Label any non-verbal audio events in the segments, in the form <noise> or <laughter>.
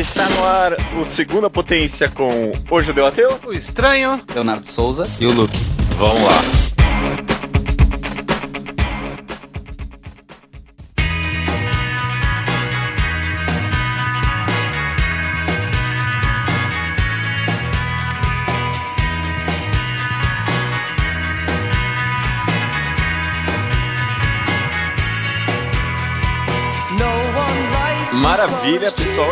Está no ar o Segunda Potência com o Judeu Ateu, o Estranho, Leonardo Souza e o Luke. Vamos lá.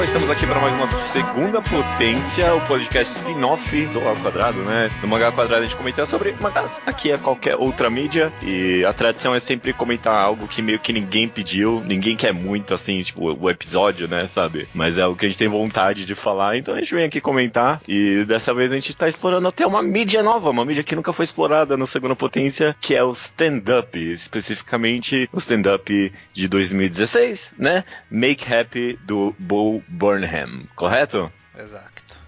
Estamos aqui para mais uma segunda potência, o podcast spin-off do Ao Quadrado, né? No Mangá Quadrado a gente comenta sobre mangás. Aqui é qualquer outra mídia e a tradição é sempre comentar algo que meio que ninguém pediu, ninguém quer muito, assim, tipo, o episódio, né, sabe? Mas é o que a gente tem vontade de falar, então a gente vem aqui comentar e dessa vez a gente tá explorando até uma mídia nova, uma mídia que nunca foi explorada no Segunda Potência, que é o stand-up, especificamente o stand-up de 2016, né? Make Happy do Bo Burnham, correto? Exato.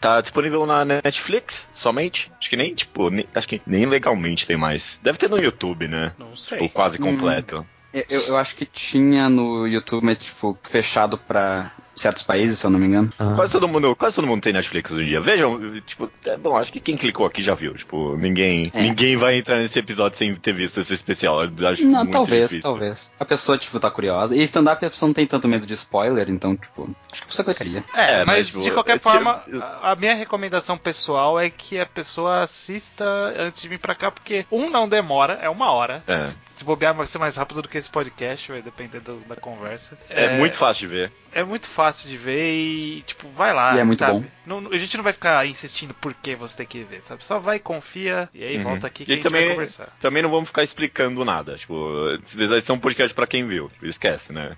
Tá disponível na Netflix somente? Acho que nem, tipo, nem, acho que nem legalmente tem mais. Deve ter no YouTube, né? Não sei. Ou quase completo. Hum, eu, eu acho que tinha no YouTube, mas, tipo, fechado pra certos países, se eu não me engano. Ah. Quase todo mundo, quase todo mundo tem Netflix hoje em dia. Vejam, tipo, é, bom, acho que quem clicou aqui já viu. Tipo, ninguém, é. ninguém vai entrar nesse episódio sem ter visto esse especial. Acho não, talvez, difícil. talvez. A pessoa, tipo, tá curiosa. E stand-up a pessoa não tem tanto medo de spoiler, então, tipo, acho que a pessoa clicaria. É, é mas, mas tipo, de qualquer forma, a minha recomendação pessoal é que a pessoa assista antes de vir pra cá, porque um não demora, é uma hora. É. Se bobear vai ser mais rápido do que esse podcast, vai depender do, da conversa. É, é, muito fácil de ver. É muito fácil de ver e, tipo, vai lá. E é muito sabe? bom. Não, a gente não vai ficar insistindo por que você tem que ver, sabe? Só vai, confia e aí uhum. volta aqui que e a gente também, vai conversar. Também não vamos ficar explicando nada. Tipo, vai ser um podcast pra quem viu. Esquece, né?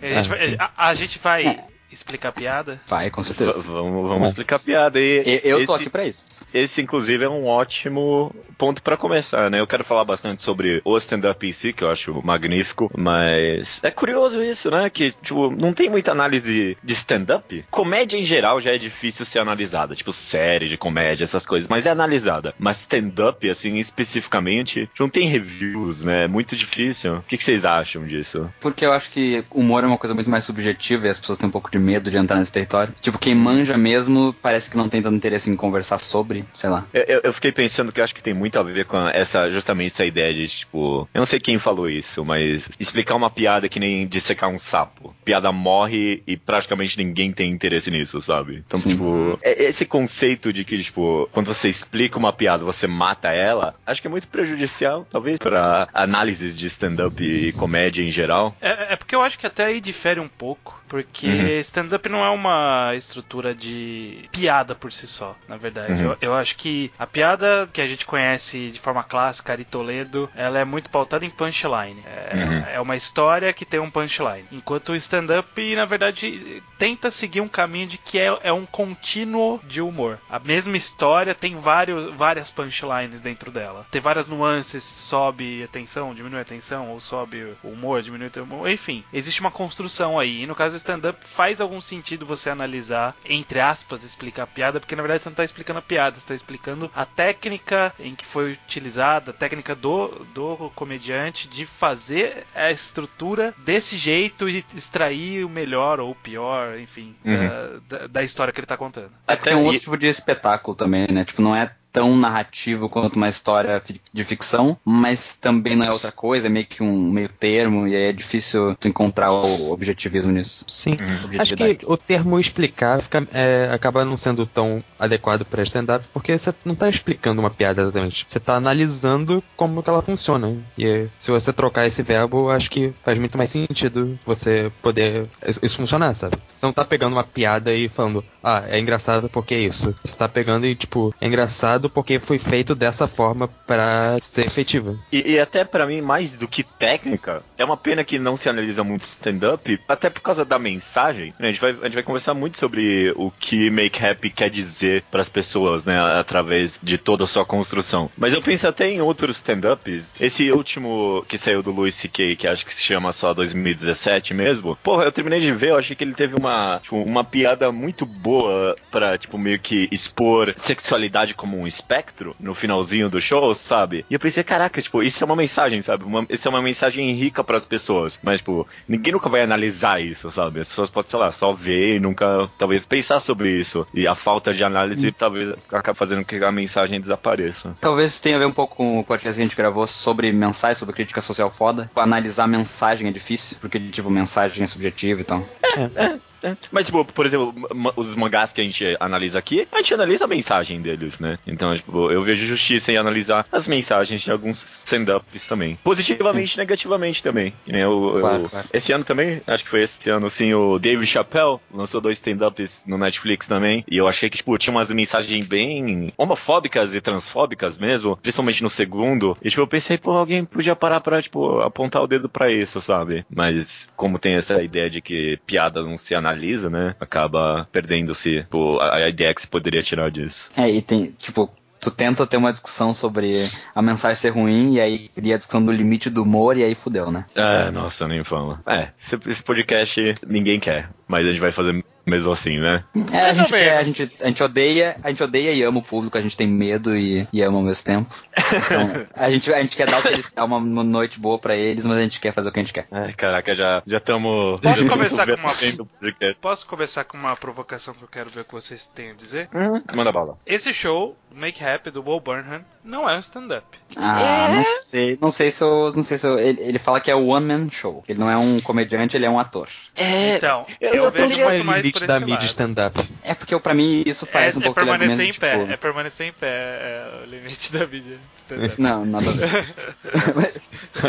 É. A, gente vai, a, a, gente vai é explicar a piada? Vai, com certeza. V vamos, vamos explicar a piada. E eu, eu tô aqui pra isso. Esse, inclusive, é um ótimo ponto para começar, né? Eu quero falar bastante sobre o stand-up em si, que eu acho magnífico, mas é curioso isso, né? Que, tipo, não tem muita análise de stand-up. Comédia em geral já é difícil ser analisada, tipo, série de comédia, essas coisas, mas é analisada. Mas stand-up, assim, especificamente, não tem reviews, né? É muito difícil. O que, que vocês acham disso? Porque eu acho que humor é uma coisa muito mais subjetiva e as pessoas têm um pouco de medo de entrar nesse território. Tipo, quem manja mesmo parece que não tem tanto interesse em conversar sobre, sei lá. Eu, eu fiquei pensando que acho que tem muito a ver com essa, justamente essa ideia de, tipo, eu não sei quem falou isso, mas explicar uma piada que nem dissecar um sapo. Piada morre e praticamente ninguém tem interesse nisso, sabe? Então, Sim. tipo, é, esse conceito de que, tipo, quando você explica uma piada, você mata ela, acho que é muito prejudicial, talvez, para análises de stand-up e comédia em geral. É, é, porque eu acho que até aí difere um pouco. Porque uhum. Stand-up não é uma estrutura de piada por si só, na verdade. Uhum. Eu, eu, acho que a piada que a gente conhece de forma clássica, Ari Toledo, ela é muito pautada em punchline. É, uhum. é uma história que tem um punchline. Enquanto o stand-up, na verdade, tenta seguir um caminho de que é, é um contínuo de humor. A mesma história tem vários, várias punchlines dentro dela. Tem várias nuances, sobe a tensão, diminui a tensão, ou sobe o humor, diminui o humor. Enfim, existe uma construção aí. E no caso stand-up faz algum sentido você analisar, entre aspas, explicar a piada, porque na verdade você não está explicando a piada, você está explicando a técnica em que foi utilizada, a técnica do, do comediante de fazer a estrutura desse jeito e extrair o melhor ou o pior, enfim, uhum. da, da, da, história que ele está contando. Até um outro tipo de espetáculo também, né? Tipo, não é tão narrativo quanto uma história de ficção, mas também não é outra coisa, é meio que um meio termo, e aí é difícil tu encontrar o objetivismo nisso. Sim. Uhum. Acho que o termo explicar fica, é, acaba não sendo tão adequado para stand-up, porque você não tá explicando uma piada exatamente. Você tá analisando como que ela funciona. E se você trocar esse verbo, acho que faz muito mais sentido você poder isso funcionar, sabe? Você não tá pegando uma piada e falando, ah, é engraçado porque é isso. Você tá pegando e, tipo, é engraçado porque foi feito dessa forma para ser efetivo. E, e até para mim, mais do que técnica, é uma pena que não se analisa muito stand-up, até por causa da mensagem. A gente, vai, a gente vai conversar muito sobre o que Make Happy quer dizer para as pessoas, né, através de toda a sua construção. Mas eu penso até em outros stand-ups. Esse último que saiu do Louis C.K., que acho que se chama só 2017 mesmo. Porra, eu terminei de ver, eu achei que ele teve uma, tipo, uma piada muito boa para tipo, meio que expor sexualidade como um espectro no finalzinho do show, sabe? E eu pensei, caraca, tipo, isso é uma mensagem, sabe? Uma, isso é uma mensagem rica para as pessoas. Mas, tipo, ninguém nunca vai analisar isso, sabe? As pessoas podem, sei lá, só ver e nunca, talvez, pensar sobre isso. E a falta de análise hum. talvez acabe fazendo com que a mensagem desapareça. Talvez tenha a ver um pouco com o podcast que a gente gravou sobre mensagem, sobre crítica social foda. Analisar mensagem é difícil, porque, tipo, mensagem é subjetiva e então. tal. É, é. É. Mas, tipo, por exemplo, os mangás que a gente analisa aqui, a gente analisa a mensagem deles, né? Então, tipo, eu vejo justiça em analisar as mensagens de alguns stand-ups também. Positivamente e negativamente também. Né? Eu, claro, eu, claro. Esse ano também, acho que foi esse ano, assim, o David Chappelle lançou dois stand-ups no Netflix também. E eu achei que, tipo, tinha umas mensagens bem homofóbicas e transfóbicas mesmo, principalmente no segundo. E, tipo, eu pensei, pô, alguém podia parar pra, tipo, apontar o dedo pra isso, sabe? Mas, como tem essa ideia de que piada não se analisa analisa, né, acaba perdendo-se tipo, a, a ideia que se poderia tirar disso. É, e tem, tipo, tu tenta ter uma discussão sobre a mensagem ser ruim, e aí cria a discussão do limite do humor, e aí fudeu, né? É, nossa, nem fala. É, esse podcast ninguém quer, mas a gente vai fazer mesmo assim, né? É, a gente, quer, a gente, a gente odeia, a gente odeia e ama o público, a gente tem medo e, e ama ao mesmo tempo. Então, <laughs> a gente, a gente quer dar, o que eles, dar uma, uma noite boa pra eles, mas a gente quer fazer o que a gente quer. Ai, caraca, já estamos. Posso <laughs> começar com uma Posso começar com uma provocação que eu quero ver o que vocês têm a dizer? Uhum. Manda bala. Esse show, Make Happy, do Bo Burnham, não é um stand-up. Ah, é? não sei. Não sei se eu. Não sei se eu, ele, ele fala que é o one man show. Ele não é um comediante, ele é um ator. É. Então, eu, eu, eu vejo muito mais limite da mídia stand-up. É porque pra mim isso parece é, um pouco é permanecer em pé. Tipo... É permanecer em pé é o limite da mídia stand-up. Não, nada a ver. <laughs> mas,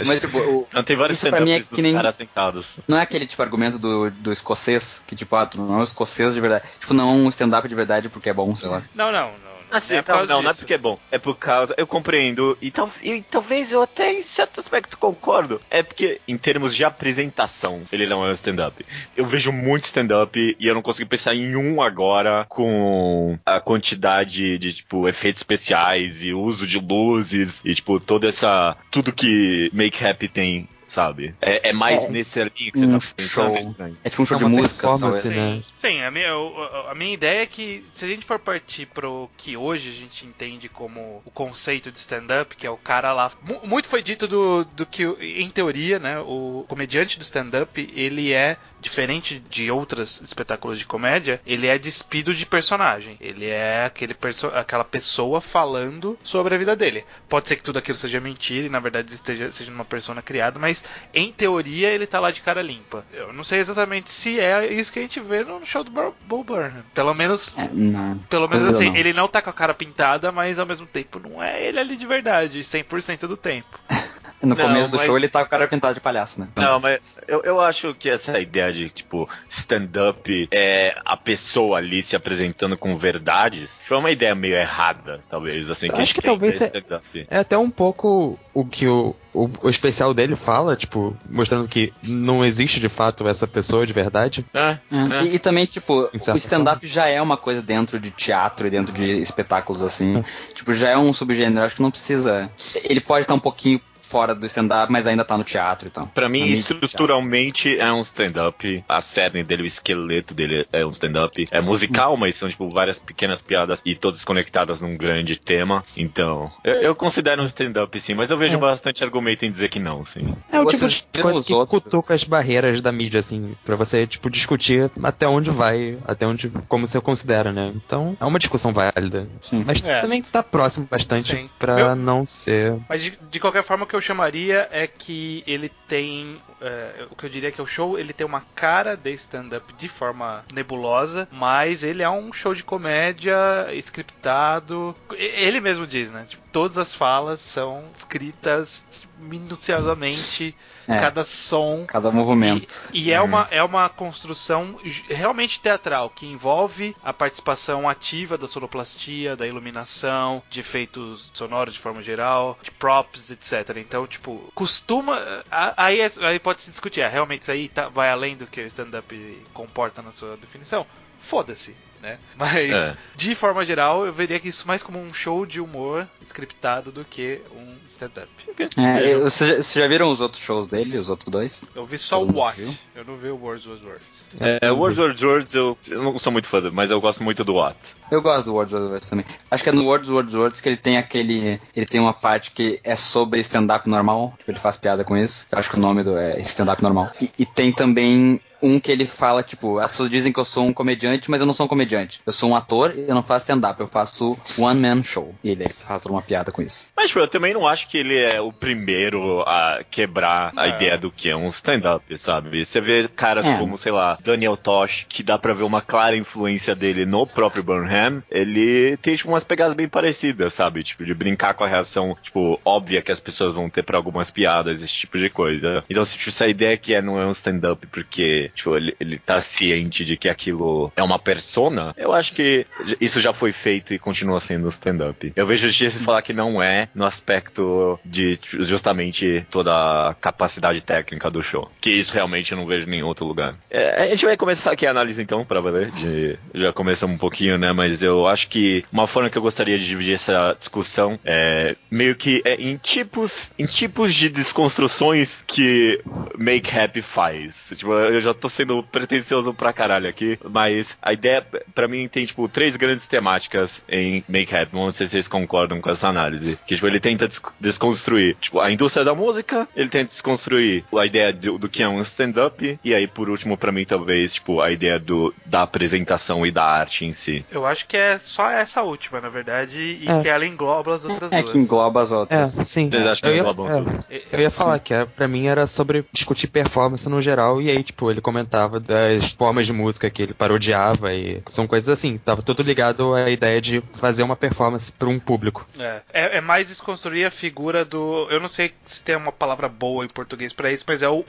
mas, tipo, o, não, tem vários stand é que nem, caras sentados. Não é aquele tipo argumento do, do escocês, que tipo, ah, tu não é um escocês de verdade. Tipo, não é um stand-up de verdade porque é bom, sei lá. Não, não, não. Assim, é não, não, não é porque é bom. É por causa. Eu compreendo. E, tal, e talvez eu até em certo aspecto concordo. É porque, em termos de apresentação, ele não é um stand-up. Eu vejo muito stand-up e eu não consigo pensar em um agora com a quantidade de, tipo, efeitos especiais e uso de luzes e, tipo, toda essa. Tudo que Make Happy tem sabe? É, é mais é, nesse linha que você um tá pensando. Show. É tipo um show é de música, talvez. Né? Sim, a minha, a minha ideia é que se a gente for partir pro que hoje a gente entende como o conceito de stand-up, que é o cara lá. Muito foi dito do, do que, em teoria, né? O comediante do stand-up, ele é diferente de outros espetáculos de comédia, ele é despido de personagem. Ele é aquele perso aquela pessoa falando sobre a vida dele. Pode ser que tudo aquilo seja mentira e na verdade esteja, seja uma persona criada, mas em teoria ele tá lá de cara limpa. Eu não sei exatamente se é isso que a gente vê no show do Bo Burnham. Pelo menos. É, pelo menos assim, não. ele não tá com a cara pintada, mas ao mesmo tempo não é ele ali de verdade, 100% do tempo. <laughs> No não, começo do mas... show ele tá com o cara pintado de palhaço, né? Não, mas eu, eu acho que essa ideia de, tipo, stand-up é a pessoa ali se apresentando com verdades foi uma ideia meio errada, talvez. Assim, que acho que talvez é, é até um pouco o que o, o, o, especial dele fala, tipo, mostrando que não existe de fato essa pessoa de verdade. É, é. E, e, também, tipo, o stand-up já é uma coisa dentro de teatro e dentro de espetáculos assim. É. Tipo, já é um subgênero, acho que não precisa. Ele pode estar um pouquinho fora do stand-up, mas ainda tá no teatro e tal. Pra mim, estruturalmente é um stand-up. A cerne dele, o esqueleto dele é um stand-up. É musical, mas são, tipo, várias pequenas piadas e todas conectadas num grande tema. Então, eu, eu considero um stand-up, sim, mas eu vejo é. bastante argumento em dizer que não, sim. É o tipo de coisa que outros... cutuca as barreiras da mídia, assim, pra você, tipo, discutir até onde vai, até onde, como você considera, né? Então, é uma discussão válida. Sim. Mas é. também tá próximo bastante sim. pra Meu... não ser... Mas de, de qualquer forma, o que eu eu chamaria é que ele tem. É, o que eu diria que é o show, ele tem uma cara de stand-up de forma nebulosa, mas ele é um show de comédia scriptado. Ele mesmo diz, né? Tipo, todas as falas são escritas minuciosamente é, cada som, cada movimento. E, e é, uma, é uma construção realmente teatral que envolve a participação ativa da sonoplastia, da iluminação, de efeitos sonoros de forma geral, de props, etc. Então, tipo, costuma. Aí, é, aí pode se discutir, é, realmente isso aí tá, vai além do que o stand-up comporta na sua definição. Foda-se né? Mas, é. de forma geral, eu veria que isso mais como um show de humor scriptado do que um stand-up. É, vocês já, viram os outros shows dele, os outros dois? Eu vi só o What. Eu não vi o Words, Words, Words. É, Words, Words, Words eu, eu não sou muito fã, mas eu gosto muito do What. Eu gosto do Words, Words, Words também. Acho que é no Words, Words, Words que ele tem aquele... Ele tem uma parte que é sobre stand-up normal, tipo, ele faz piada com isso. Eu acho que o nome do é stand-up normal. E, e tem também um que ele fala, tipo, as pessoas dizem que eu sou um comediante, mas eu não sou um comediante. Eu sou um ator e eu não faço stand-up, eu faço one man show. E ele faz uma piada com isso. Mas, tipo, eu também não acho que ele é o primeiro a quebrar a é. ideia do que é um stand-up, sabe? Você vê caras é. como, sei lá, Daniel Tosh, que dá pra ver uma clara influência dele no próprio Burnham, ele tem, tipo, umas pegadas bem parecidas, sabe? Tipo, de brincar com a reação, tipo, óbvia que as pessoas vão ter pra algumas piadas, esse tipo de coisa. Então, se tipo, essa ideia que é, não é um stand-up porque tipo, ele, ele tá ciente de que aquilo é uma persona, eu acho que isso já foi feito e continua sendo stand-up. Eu vejo justiça falar que não é no aspecto de justamente toda a capacidade técnica do show. Que isso realmente eu não vejo em nenhum outro lugar. É, a gente vai começar aqui a análise então, pra valer. De, já começamos um pouquinho, né? Mas eu acho que uma forma que eu gostaria de dividir essa discussão é meio que é em tipos, em tipos de desconstruções que Make Happy faz. Tipo, eu já tô sendo pretencioso pra caralho aqui, mas a ideia, pra mim, tem, tipo, três grandes temáticas em Make Happen. Não sei se vocês concordam com essa análise. Que, tipo, ele tenta desconstruir, tipo, a indústria da música, ele tenta desconstruir a ideia do, do que é um stand-up, e aí, por último, pra mim, talvez, tipo, a ideia do, da apresentação e da arte em si. Eu acho que é só essa última, na verdade, e é. que ela engloba as outras é, duas. É, que engloba as outras. É, sim. Vocês acham que eu englobam ia, tudo? É, eu ia falar que é, pra mim era sobre discutir performance no geral, e aí, tipo, ele comentava das formas de música que ele parodiava e são coisas assim. Tava tudo ligado à ideia de fazer uma performance para um público. É, é, é mais desconstruir a figura do. Eu não sei se tem uma palavra boa em português para isso, mas é o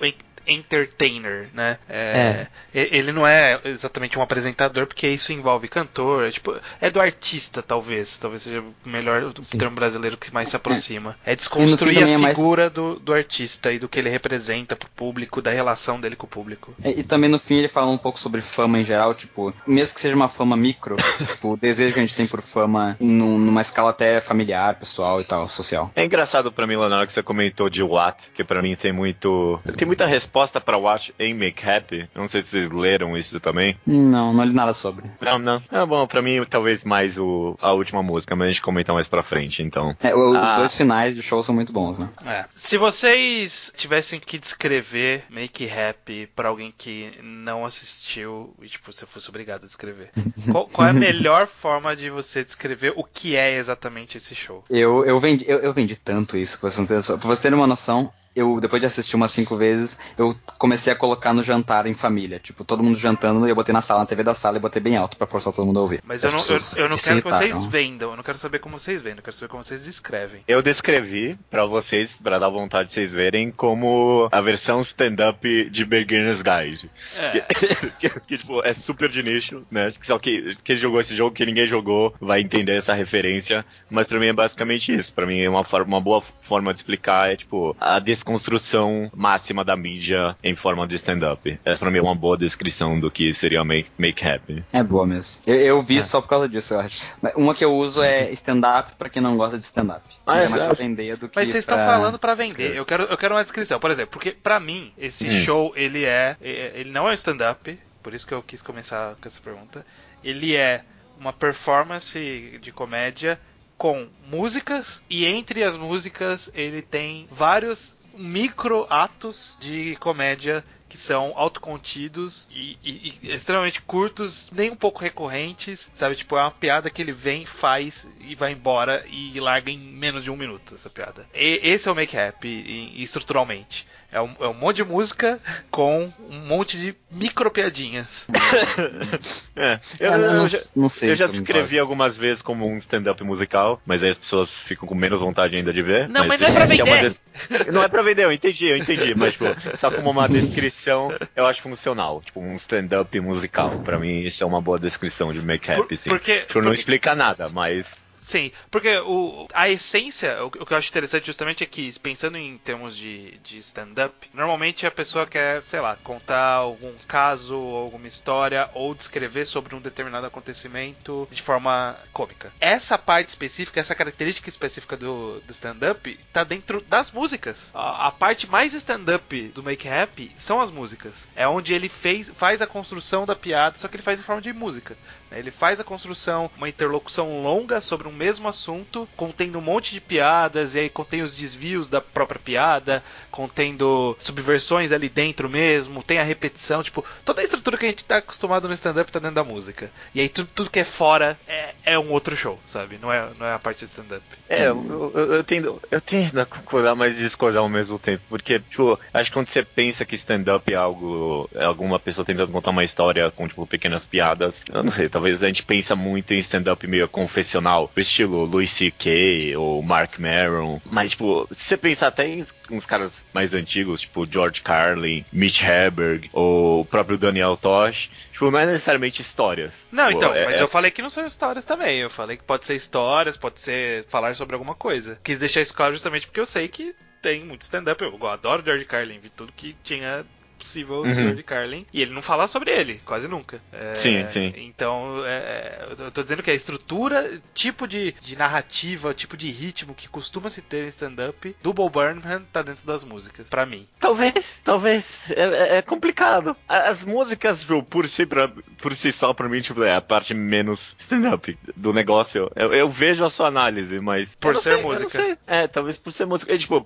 entertainer, né? É, é. Ele não é exatamente um apresentador, porque isso envolve cantor, é, tipo, é do artista, talvez. Talvez seja o melhor o termo brasileiro que mais se aproxima. É desconstruir a é figura mais... do, do artista e do que ele representa pro público, da relação dele com o público. E também no fim ele fala um pouco sobre fama em geral, tipo, mesmo que seja uma fama micro, <laughs> tipo, o desejo que a gente tem por fama num, numa escala até familiar, pessoal e tal, social. É engraçado para mim, Leonardo, que você comentou de Watt, que para mim tem muito. Tem muita resposta para Watch em Make Happy. Não sei se vocês leram isso também. Não, não li nada sobre. Não, não. É bom, para mim talvez mais o, a última música, mas a gente comenta mais pra frente, então. É, o, ah. Os dois finais do show são muito bons, né? É. Se vocês tivessem que descrever Make Happy para alguém que não assistiu e tipo você fosse obrigado a descrever, <laughs> qual, qual, é a melhor forma de você descrever o que é exatamente esse show? Eu, eu vendi eu, eu vendi tanto isso pra você ter uma noção eu, depois de assistir umas cinco vezes, eu comecei a colocar no jantar em família. Tipo, todo mundo jantando e eu botei na sala, na TV da sala e botei bem alto pra forçar todo mundo a ouvir. Mas eu não, eu, eu não que quero que vocês vendam, eu não quero saber como vocês vendem, eu quero saber como vocês descrevem. Eu descrevi para vocês, para dar vontade de vocês verem, como a versão stand-up de Beginner's Guide. É. Que, <laughs> que, que, tipo, é super de nicho, né? Só que quem jogou esse jogo, que ninguém jogou, vai entender essa referência. Mas para mim é basicamente isso. Para mim é uma, uma boa forma de explicar, é tipo, a desconstrução máxima da mídia em forma de stand-up. Essa pra mim é uma boa descrição do que seria Make, make Happy. É boa mesmo. Eu, eu vi é. só por causa disso, eu acho. Uma que eu uso é stand-up pra quem não gosta de stand-up. Ah, é, é mais pra vender do que Mas vocês estão pra... falando pra vender. Eu quero, eu quero uma descrição. Por exemplo, porque pra mim, esse hum. show, ele é... Ele não é um stand-up, por isso que eu quis começar com essa pergunta. Ele é uma performance de comédia com músicas e entre as músicas ele tem vários micro atos de comédia que são autocontidos e, e, e, extremamente curtos, nem um pouco recorrentes, sabe? Tipo, é uma piada que ele vem, faz e vai embora e larga em menos de um minuto essa piada. E, esse é o make-up estruturalmente. É um, é um monte de música com um monte de micro piadinhas. <laughs> é, eu, eu, não, já, não sei. Eu já descrevi algumas vezes como um stand-up musical, mas aí as pessoas ficam com menos vontade ainda de ver. Não, mas, mas não é pra vender. É des... <laughs> Não é pra vender, eu entendi, eu entendi. Mas, tipo, só como uma descrição, eu acho funcional. Tipo, um stand-up musical. Pra mim, isso é uma boa descrição de make happy, Por, sim. Porque, tipo, não explica nada, mas Sim, porque o, a essência, o, o, que eu acho interessante justamente é que, pensando em termos de, de stand-up, normalmente a pessoa quer, sei lá, contar algum caso, alguma história, ou descrever sobre um determinado acontecimento de forma cômica. Essa parte específica, essa característica específica do, do stand-up, tá dentro das músicas. A, a parte mais stand-up do Make Happy são as músicas. É onde ele fez, faz a construção da piada, só que ele faz em forma de música. Né? Ele faz a construção, uma interlocução longa sobre um mesmo assunto, contendo um monte de piadas, e aí contém os desvios da própria piada, contendo subversões ali dentro mesmo, tem a repetição, tipo, toda a estrutura que a gente tá acostumado no stand-up tá dentro da música. E aí tudo, tudo que é fora é, é um outro show, sabe? Não é, não é a parte de stand-up. É, eu, eu, eu, tendo, eu tendo a concordar, mas discordar ao mesmo tempo, porque, tipo, acho que quando você pensa que stand-up é algo, é alguma pessoa tentando contar uma história com, tipo, pequenas piadas, eu não sei, talvez a gente pensa muito em stand-up meio confessional, estilo Louis C.K. ou Mark Maron. Mas, tipo, se você pensar até em uns caras mais antigos, tipo George Carlin, Mitch Hedberg, ou o próprio Daniel Tosh, tipo, não é necessariamente histórias. Não, tipo, então, é, mas é... eu falei que não são histórias também. Eu falei que pode ser histórias, pode ser falar sobre alguma coisa. Quis deixar isso claro justamente porque eu sei que tem muito stand-up. Eu adoro George Carlin, vi tudo que tinha possível uhum. George Carlin. E ele não fala sobre ele, quase nunca. É, sim, sim. Então, é, eu tô dizendo que a estrutura, tipo de, de narrativa, tipo de ritmo que costuma se ter em stand-up do Bob Burnham tá dentro das músicas, para mim. Talvez, talvez. É, é, é complicado. As músicas, por si, pra, por si só, pra mim, tipo, é a parte menos stand-up do negócio. Eu, eu, vejo a sua análise, mas. Por ser sei, música. É, talvez por ser música. É, tipo,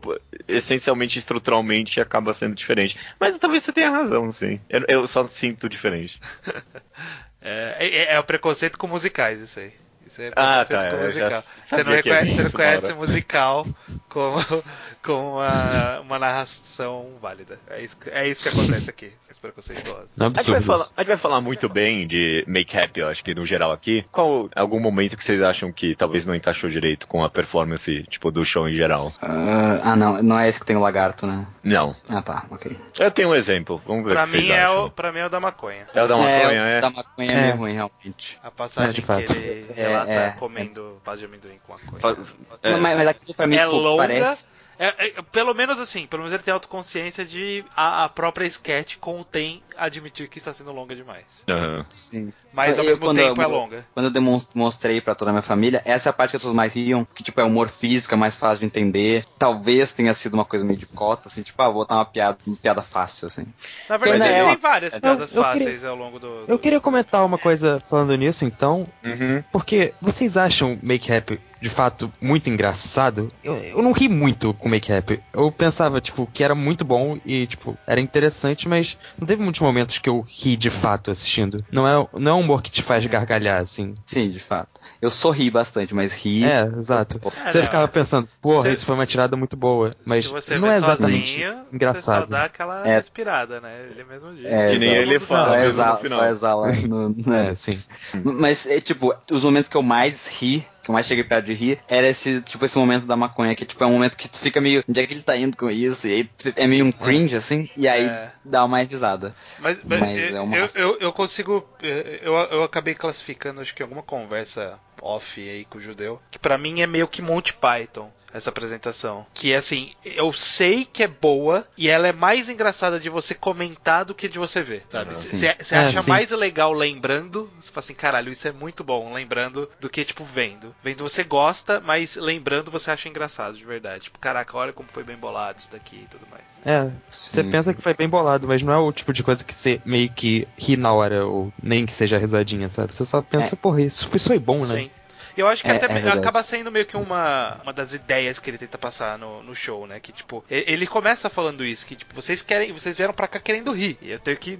essencialmente, estruturalmente, acaba sendo diferente. Mas talvez você tenha razão, sim. Eu, eu só sinto diferente. <laughs> é, é, é, o preconceito com musicais, isso aí. Isso é ah, tá. musical. Você não, reconhece, você não conhece musical como, <laughs> com uma, uma narração válida. É isso, é isso que acontece aqui. Esse preconceituoso. Não, a, gente vai falar, a gente vai falar muito bem de Make Happy, eu acho que no geral aqui. Qual algum momento que vocês acham que talvez não encaixou direito com a performance, tipo, do show em geral? Uh, ah, não. Não é esse que tem o lagarto, né? Não. Ah, tá. Ok. Eu tenho um exemplo. Vamos ver pra o que mim vocês é acham. O, pra mim é o da maconha. É o da maconha, é? O da maconha é, é meio ruim, realmente. A passagem É, de que fato. ele É, relata é. comendo paz de amendoim com maconha. Fa- É. Mas, mas aquilo pra mim, É tipo, longa, parece... É, é, pelo menos assim, pelo menos ele tem autoconsciência de a, a própria sketch contém admitir que está sendo longa demais. Aham. Sim. Mas ao Eu, mesmo quando tempo eu- é longa. Quando eu mostrei pra toda a minha família, essa é a parte que as pessoas mais riam, que tipo é humor físico, é mais fácil de entender. Talvez tenha sido uma coisa meio de cota, assim, tipo, ah, vou botar uma piada, uma piada fácil, assim. Na verdade, Mas ele é tem várias Eu- piadas eu fáceis queria- ao longo do. Eu do- queria comentar uma coisa falando nisso, então, Uhum. porque vocês acham Make Happy de fato muito engraçado? Eu, eu não ri muito com Make Happy. Eu pensava, tipo, que era muito bom e, tipo, era interessante, mas não teve muitos momentos que eu ri de fato assistindo. Não é, não é um humor que te faz gargalhar, assim. Sim, de fato. Eu sorri bastante, mas ri. É, exato. É, Você não. ficava pensando, porra, isso foi uma tirada muito boa. Mas Se você não é exatamente sozinho, você só engraçado. dá aquela É. respirada, né? Ele mesmo disse. É, Que nem ele fala. Só exala, final. só exala <laughs> no, no- É, sim. Mas, é, tipo, os momentos que eu mais ri, que eu mais cheguei perto de rir, era esse, tipo, esse momento da maconha, que, tipo, é um momento que tu fica meio, onde é que ele tá indo com isso? E aí é meio um cringe, assim, e aí É. dá uma mais risada. Mas, mas Mas eu, é uma eu, eu, eu consigo. Eu, eu acabei classificando, acho que alguma conversa off aí com o judeu, que pra mim é meio que Monty Python, essa apresentação. Que é assim, eu sei que é boa e ela é mais engraçada de você comentar do que de você ver, sabe? Ah. Você você É, acha sim. mais legal lembrando, você fala assim, caralho, isso é muito bom, lembrando, do que, tipo, vendo. Vendo você gosta, mas lembrando você acha engraçado, de verdade. Tipo, caraca, olha como foi bem bolado isso daqui e tudo mais. É, você Sim, pensa sim. que foi bem bolado, mas não é o tipo de coisa que você meio que ri na hora, ou nem que seja risadinha, sabe? Você só pensa, É. porra, isso, isso foi bom, né? Sim. Eu acho que É- até é acaba sendo meio que uma, uma das ideias que ele tenta passar no, no show, né? Que tipo, ele começa falando isso, que tipo, vocês querem, vocês vieram pra cá querendo rir. E eu tenho que.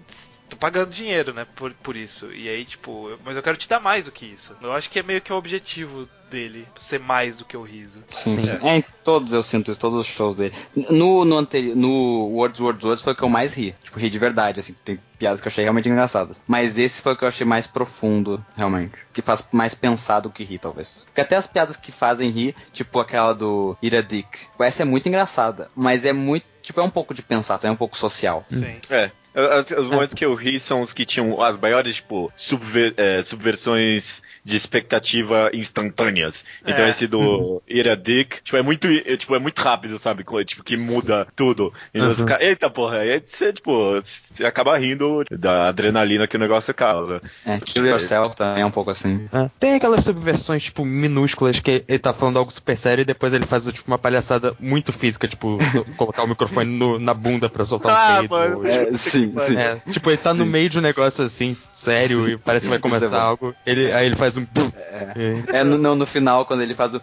Tô pagando dinheiro, né? Por, por isso. E aí, tipo, eu- mas eu quero te dar mais do que isso. Eu acho que é meio que o objetivo dele, ser mais do que o riso. Sim, Sim. sim. É, em todos eu sinto isso, todos os shows dele. No, no anterior, no Words, Words, Words foi o que eu mais ri. Tipo, ri de verdade, assim, tem piadas que eu achei realmente engraçadas. Mas esse foi o que eu achei mais profundo, realmente. Que faz mais pensar do que rir, talvez. Porque até as piadas que fazem rir, tipo aquela do Ira Dick, essa é muito engraçada, mas é muito, tipo, é um pouco de pensar, também é um pouco social. Sim. É. As, os momentos que eu ri são os que tinham as maiores, tipo, subver, é, subversões de expectativa instantâneas. Então É. esse do Ira Dick, tipo, é muito, é, tipo, é muito rápido, sabe? Tipo, que muda tudo. E você Uhum. fica, eita porra, aí você, tipo, você acaba rindo da adrenalina que o negócio causa. É, Kill Yourself também é um pouco assim. É. Tem aquelas subversões, tipo, minúsculas que ele tá falando algo super sério e depois ele faz, tipo, uma palhaçada muito física, tipo, <laughs> colocar o microfone no- na bunda pra soltar um Ah, peido. mano, ou- É, sim, sim. É, tipo, ele tá no Sim. meio de um negócio assim, sério, e parece que vai é começar bom. algo. Ele, aí ele faz um. É. É no, no, no final, quando ele faz o.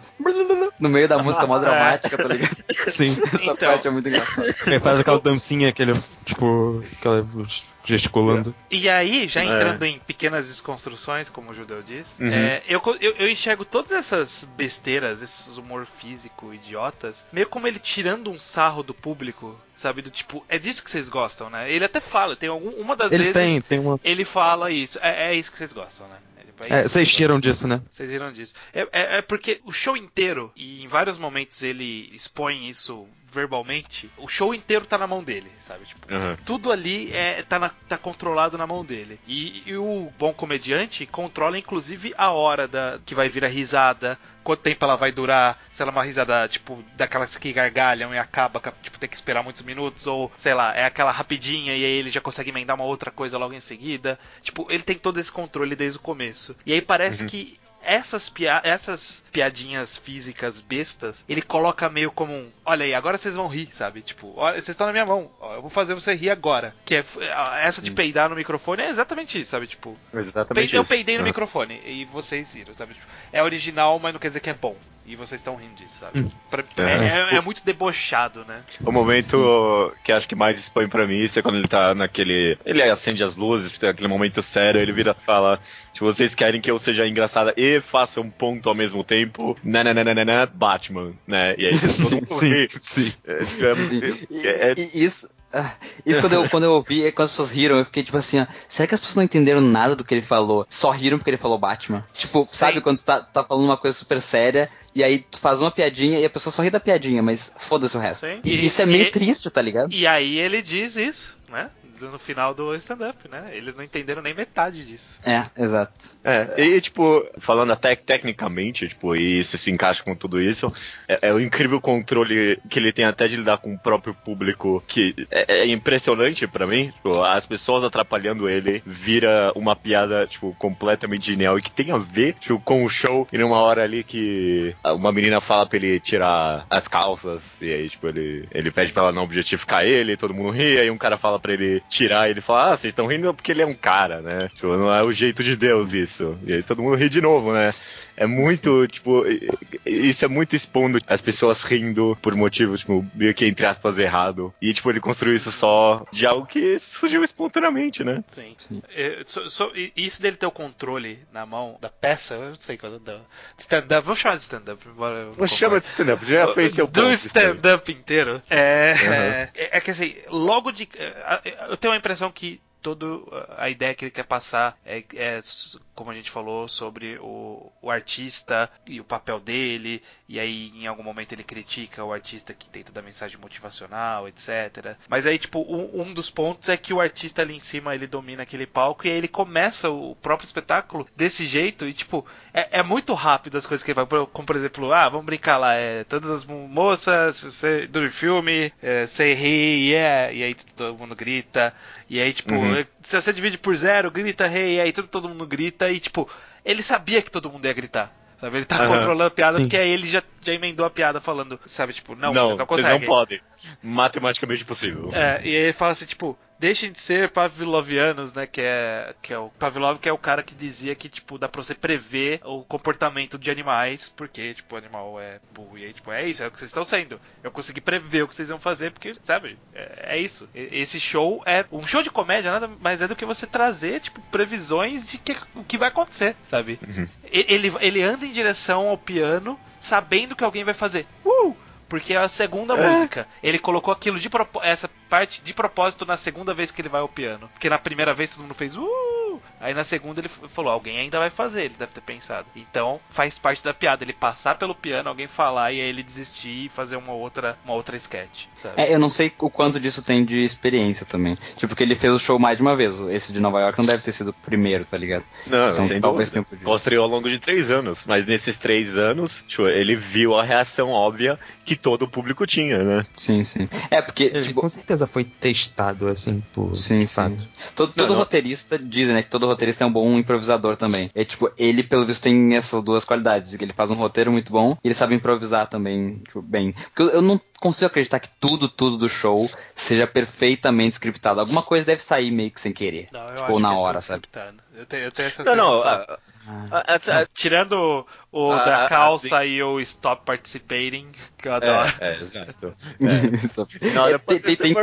No meio da música mó <laughs> dramática, tá ligado? Sim. Essa Então. parte é muito engraçada. Ele faz aquela dancinha que ele, tipo, aquela gesticulando. E aí, já É. entrando em pequenas desconstruções, como o judeu diz, Uhum. é, eu, eu, eu enxergo todas essas besteiras, esses humor físico idiotas, meio como ele tirando um sarro do público, sabe? Do tipo, é disso que vocês gostam, né? Ele até fala, tem algum, uma das Ele vezes tem, tem uma. ele fala isso, é, é isso que vocês gostam, né? É, tipo, é É, vocês vocês tiram disso, né? vocês viram disso. É, é- é porque o show inteiro, e em vários momentos ele expõe isso verbalmente, o show inteiro tá na mão dele, sabe? Tipo, Uhum. tudo ali é, tá, na- tá controlado na mão dele. E, e o bom comediante controla inclusive a hora da, que vai vir a risada, quanto tempo ela vai durar, se ela é uma risada, tipo, daquelas que gargalham e acaba, tipo, tem que esperar muitos minutos, ou, sei lá, é aquela rapidinha e aí ele já consegue emendar uma outra coisa logo em seguida. Tipo, ele tem todo esse controle desde o começo. E aí parece que essas, pia essas piadinhas físicas bestas, ele coloca meio como um, olha aí, agora vocês vão rir, sabe? Tipo, olha, vocês estão na minha mão, ó, eu vou fazer você rir agora. Que é essa de peidar no microfone é exatamente isso, sabe? Tipo, Exatamente eu peidei no Uhum. microfone e vocês riram, sabe? Tipo, é original, mas não quer dizer que é bom. E vocês estão rindo disso, sabe? Pra- é, é- é muito debochado, né? O momento que acho que mais expõe pra mim isso é quando ele tá naquele. Ele acende as luzes, tem aquele momento sério, ele vira e fala: se vocês querem que eu seja engraçada e faça um ponto ao mesmo tempo, nananana, Batman, né? E aí <laughs> todo mundo ri. sim. É, é- E, é- é- e isso. Ah, Isso quando eu, quando eu ouvi, é quando as pessoas riram, eu fiquei tipo assim, ó, será que as pessoas não entenderam nada do que ele falou? Só riram porque ele falou Batman? Tipo, sabe quando tu tá, tá falando uma coisa super séria, e aí tu faz uma piadinha e a pessoa só ri da piadinha, mas foda-se o resto. Sim. E isso é meio E- triste, tá ligado? E aí ele diz isso, né? No final do stand-up, né? Eles não entenderam nem metade disso. É, exato. É, e tipo, falando até tecnicamente, tipo, e isso se encaixa com tudo isso, é, é o incrível controle que ele tem até de lidar com o próprio público, que é, é impressionante pra mim. Tipo, as pessoas atrapalhando ele vira uma piada, tipo, completamente genial e que tem a ver tipo, com o show. E numa hora ali que uma menina fala pra ele tirar as calças, e aí, tipo, ele, ele pede pra ela não objetificar ele, todo mundo ri, aí um cara fala pra ele tirar, e ele fala, ah, vocês estão rindo porque ele é um cara, né? Tipo, não é o jeito de Deus isso. E aí todo mundo ri de novo, né? É muito, tipo, i- i- isso é muito expondo as pessoas rindo por motivo, tipo, meio que entre aspas errado. E, tipo, ele construiu isso só de algo que surgiu espontaneamente, né? Sim. É, so- so- e- isso dele ter o controle na mão da peça, eu não sei qual da stand-up, vamos chamar de stand-up. embora eu não Não chama de stand-up, já fez seu do stand-up inteiro. É, Uhum. é, é que assim, logo de. Eu tenho a impressão que toda a ideia que ele quer passar é, é, como a gente falou, sobre o, o artista e o papel dele, e aí em algum momento ele critica o artista que tenta dar mensagem motivacional, etc. Mas aí, tipo, um, um dos pontos é que o artista ali em cima ele domina aquele palco e aí ele começa o próprio espetáculo desse jeito e, tipo, é, é muito rápido as coisas que ele vai. Como, por exemplo, ah, vamos brincar lá, é, todas as moças, você, do filme, é, say hey, yeah, e aí todo mundo grita, e aí, tipo, Uhum. se você divide por zero, grita hey, e aí todo, todo mundo grita, e, tipo, ele sabia que todo mundo ia gritar. Sabe? Ele tá Aham. controlando a piada Sim. porque aí ele já, já emendou a piada falando, sabe, tipo, não, não, você não vocês consegue. não podem. Matematicamente possível. É, e aí ele fala assim, tipo, deixem de ser pavlovianos, né? Que é, que é o Pavlov, que é o cara que dizia que, tipo, dá pra você prever o comportamento de animais, porque, tipo, o animal é burro. E aí, tipo, é isso, é o que vocês estão sendo. Eu consegui prever o que vocês vão fazer, porque, sabe, é, é isso. Esse show é. Um show de comédia nada mais é do que você trazer, tipo, previsões de que, o que vai acontecer, sabe? Uhum. Ele, ele anda em direção ao piano, sabendo que alguém vai fazer. Uh! Porque é a segunda música. Ele colocou aquilo de propo- essa parte de propósito na segunda vez que ele vai ao piano. Porque na primeira vez todo mundo fez uh! Aí na segunda ele falou, alguém ainda vai fazer, ele deve ter pensado. Então faz parte da piada, ele passar pelo piano, alguém falar e aí ele desistir e fazer uma outra, uma outra sketch. Sabe? É, eu não sei o quanto disso tem de experiência também. Tipo, porque ele fez o show mais de uma vez. Esse de Nova York não deve ter sido o primeiro, tá ligado? Não, então, talvez tenha disso. Construiu ao longo de três anos, mas nesses três anos, tipo, ele viu a reação óbvia que todo o público tinha, né? Sim, sim. É, porque. Ele tipo... com certeza foi testado, assim, por sim, sim. Todo, todo não, roteirista não. diz, né, que todo roteirista é um bom improvisador também. É tipo, ele, pelo visto, tem essas duas qualidades. Que ele faz um roteiro muito bom e ele sabe improvisar também, tipo, bem. Porque eu, eu não consigo acreditar que tudo, tudo do show seja perfeitamente scriptado. Alguma coisa deve sair meio que sem querer. Não, tipo, na é hora, sabe? Eu tenho, eu tenho essa não, sensação. Não, ah. Ah, tirando o ah, da calça ah, e o Stop Participating, que eu é, adoro. É, <laughs> é exato. É. Não, é, tem, tem, tem,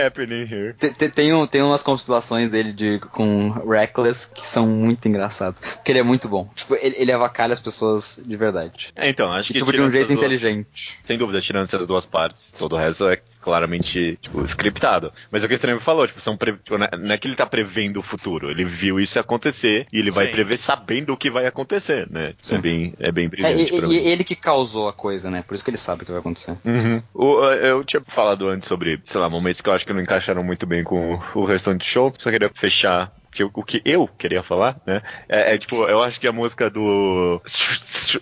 happening here. Tem, tem, um, tem umas constelações dele de, com Reckless que são muito engraçados. Porque ele é muito bom. Tipo, ele, ele avacalha as pessoas de verdade. É, então, acho e, que. Tipo, de um jeito inteligente. Duas, sem dúvida, tirando essas duas partes. Todo o resto é claramente, tipo, scriptado. Mas é o que o Estranho falou, tipo, são pre... Tipo, não é que ele tá prevendo o futuro, ele viu isso acontecer e ele vai prever sabendo o que vai acontecer, né? Isso é bem, é bem brilhante. É, e, e ele que causou a coisa, né? Por isso que ele sabe o que vai acontecer. Uhum. O, eu tinha falado antes sobre, sei lá, momentos que eu acho que não encaixaram muito bem com o restante do show, só queria fechar que, o que eu queria falar, né? É, é, tipo, eu acho que a música do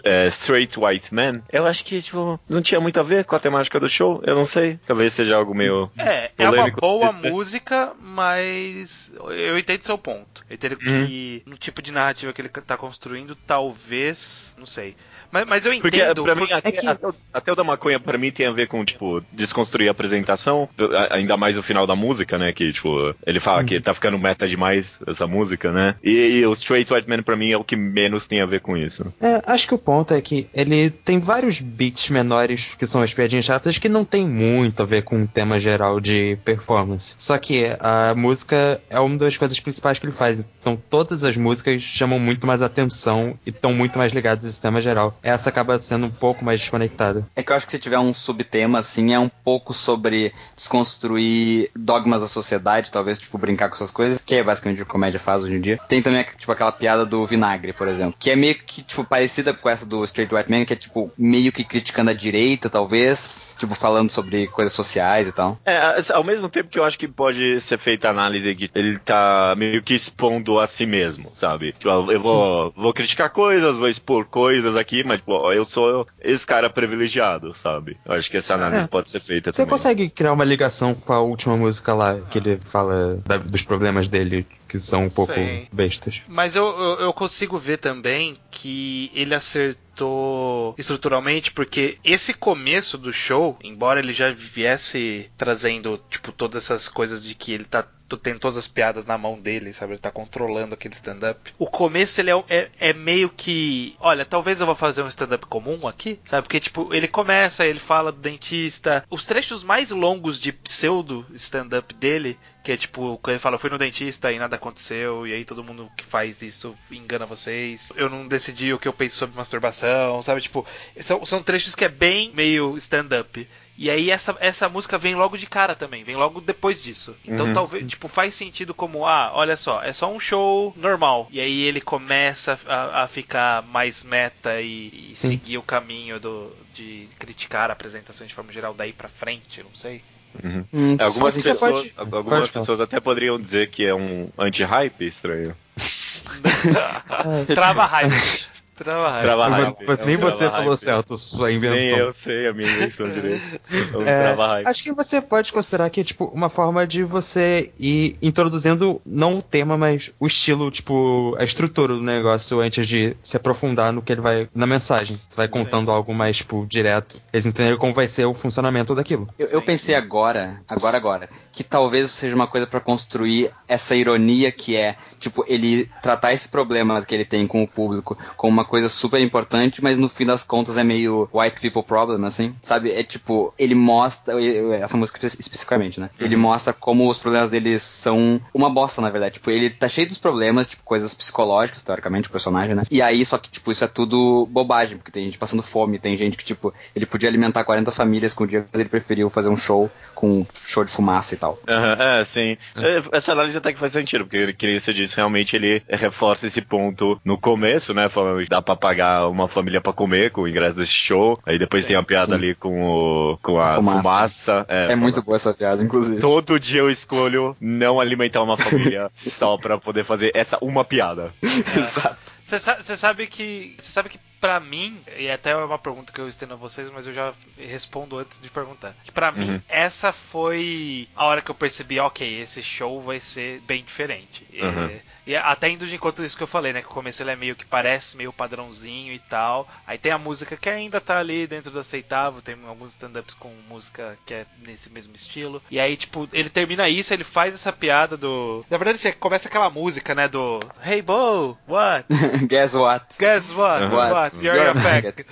é, Straight White Man, eu acho que, tipo, não tinha muito a ver com a temática do show, eu não sei. Talvez seja algo meio. É, é uma boa música, mas eu entendo seu ponto. Eu entendo uhum. que no tipo de narrativa que ele tá construindo, talvez, não sei. Mas, mas eu entendo. Porque, pra mim, até, é que... até, o, até, o da maconha, pra mim, tem a ver com, tipo, desconstruir a apresentação. Ainda mais o final da música, né? Que, tipo, ele fala hum. que tá ficando meta demais essa música, né? E, e, o Straight White Man, pra mim, é o que menos tem a ver com isso. É, acho que o ponto é que ele tem vários beats menores que são as piadinhas chatas que não tem muito a ver com o tema geral de performance. Só que a música é uma das coisas principais que ele faz. Então, todas as músicas chamam muito mais atenção e estão muito mais ligadas a esse tema geral essa acaba sendo um pouco mais desconectada. É que eu acho que se tiver um subtema, assim, é um pouco sobre desconstruir dogmas da sociedade, talvez, tipo, brincar com essas coisas, que é basicamente o que a comédia faz hoje em dia. Tem também, tipo, aquela piada do vinagre, por exemplo, que é meio que, tipo, parecida com essa do Straight White Man, que é, tipo, meio que criticando a direita, talvez, tipo, falando sobre coisas sociais e tal. É, ao mesmo tempo que eu acho que pode ser feita a análise que ele tá meio que expondo a si mesmo, sabe? Tipo, eu vou, vou criticar coisas, vou expor coisas aqui, mas tipo, eu sou esse cara privilegiado, sabe? Eu acho que essa análise é. pode ser feita Você também. consegue criar uma ligação com a última música lá, que ele fala da, dos problemas dele que são um pouco Sim. bestas. Mas eu, eu, eu, consigo ver também que ele acertou estruturalmente, porque esse começo do show, embora ele já viesse trazendo, tipo, todas essas coisas de que ele tá tem todas as piadas na mão dele, sabe? Ele tá controlando aquele stand-up. O começo ele é, é, é, meio que. Olha, talvez eu vou fazer um stand-up comum aqui, sabe? Porque, tipo, ele começa, ele fala do dentista. Os trechos mais longos de pseudo stand-up dele que é tipo, quando ele fala, fui no dentista e nada aconteceu, e aí todo mundo que faz isso engana vocês. Eu não decidi o que eu penso sobre masturbação, sabe? Tipo, são, são trechos que é bem meio stand-up. E aí essa, essa música vem logo de cara também, vem logo depois disso. Então uhum. talvez, tipo, faz sentido como, ah, olha só, é só um show normal. E aí ele começa a, a ficar mais meta e, e seguir o caminho do, de criticar a apresentação de forma geral daí pra frente, não sei. Uhum. Hum, algumas pessoas, pode... algumas pode pessoas até poderiam dizer que é um anti-hype estranho. <laughs> Trava hype. <laughs> Trava Trava Mas, nem você falou certo, sua invenção. Nem eu sei a minha invenção direito. é, acho que você pode considerar que é tipo uma forma de você ir introduzindo não o tema, mas o estilo, tipo, a estrutura do negócio antes de se aprofundar no que ele vai na mensagem. Você vai contando Sim. algo mais, tipo, direto. Eles entenderem como vai ser o funcionamento daquilo. Eu, eu pensei agora, agora, agora, que talvez seja uma coisa para construir essa ironia que é, tipo, ele tratar esse problema que ele tem com o público como uma coisa super importante, mas no fim das contas é meio white people problem, assim, sabe? É tipo, ele mostra, essa música especificamente, né? Ele Uhum. mostra como os problemas deles são uma bosta, na verdade. Tipo, ele tá cheio dos problemas, tipo, coisas psicológicas, teoricamente, o personagem, né? E aí, só que, tipo, isso é tudo bobagem, porque tem gente passando fome, tem gente que, tipo, ele podia alimentar 40 famílias com o dia, mas ele preferiu fazer um show com show de fumaça e tal. É, sim. É, Essa análise até que faz sentido, porque que você disse, realmente ele reforça esse ponto no começo, né? Falando dá pra pagar uma família pra comer com o ingresso desse show. Aí depois Sim, tem a piada sim. ali com, o, com a Fumaça. fumaça. É, muito boa essa piada, inclusive. Todo dia eu escolho não alimentar uma família <laughs> só pra poder fazer essa uma piada. Exato. Você sa- você sabe que. Você sabe que pra mim, e até é uma pergunta que eu estendo a vocês, mas eu já respondo antes de perguntar. Que pra mim, Uhum. essa foi a hora que eu percebi, ok, esse show vai ser bem diferente. E- Uhum. E, até indo de encontro isso que eu falei, né? Que o começo ele é meio que parece meio padrãozinho e tal. Aí tem a música que ainda tá ali dentro do aceitável, tem alguns stand-ups com música que é nesse mesmo estilo. E aí, tipo, ele termina isso, ele faz essa piada do. Na verdade, você começa aquela música, né? Do Hey Bo, what? <laughs> Guess what? Guess what? Uhum. What? You're, You're a faggot.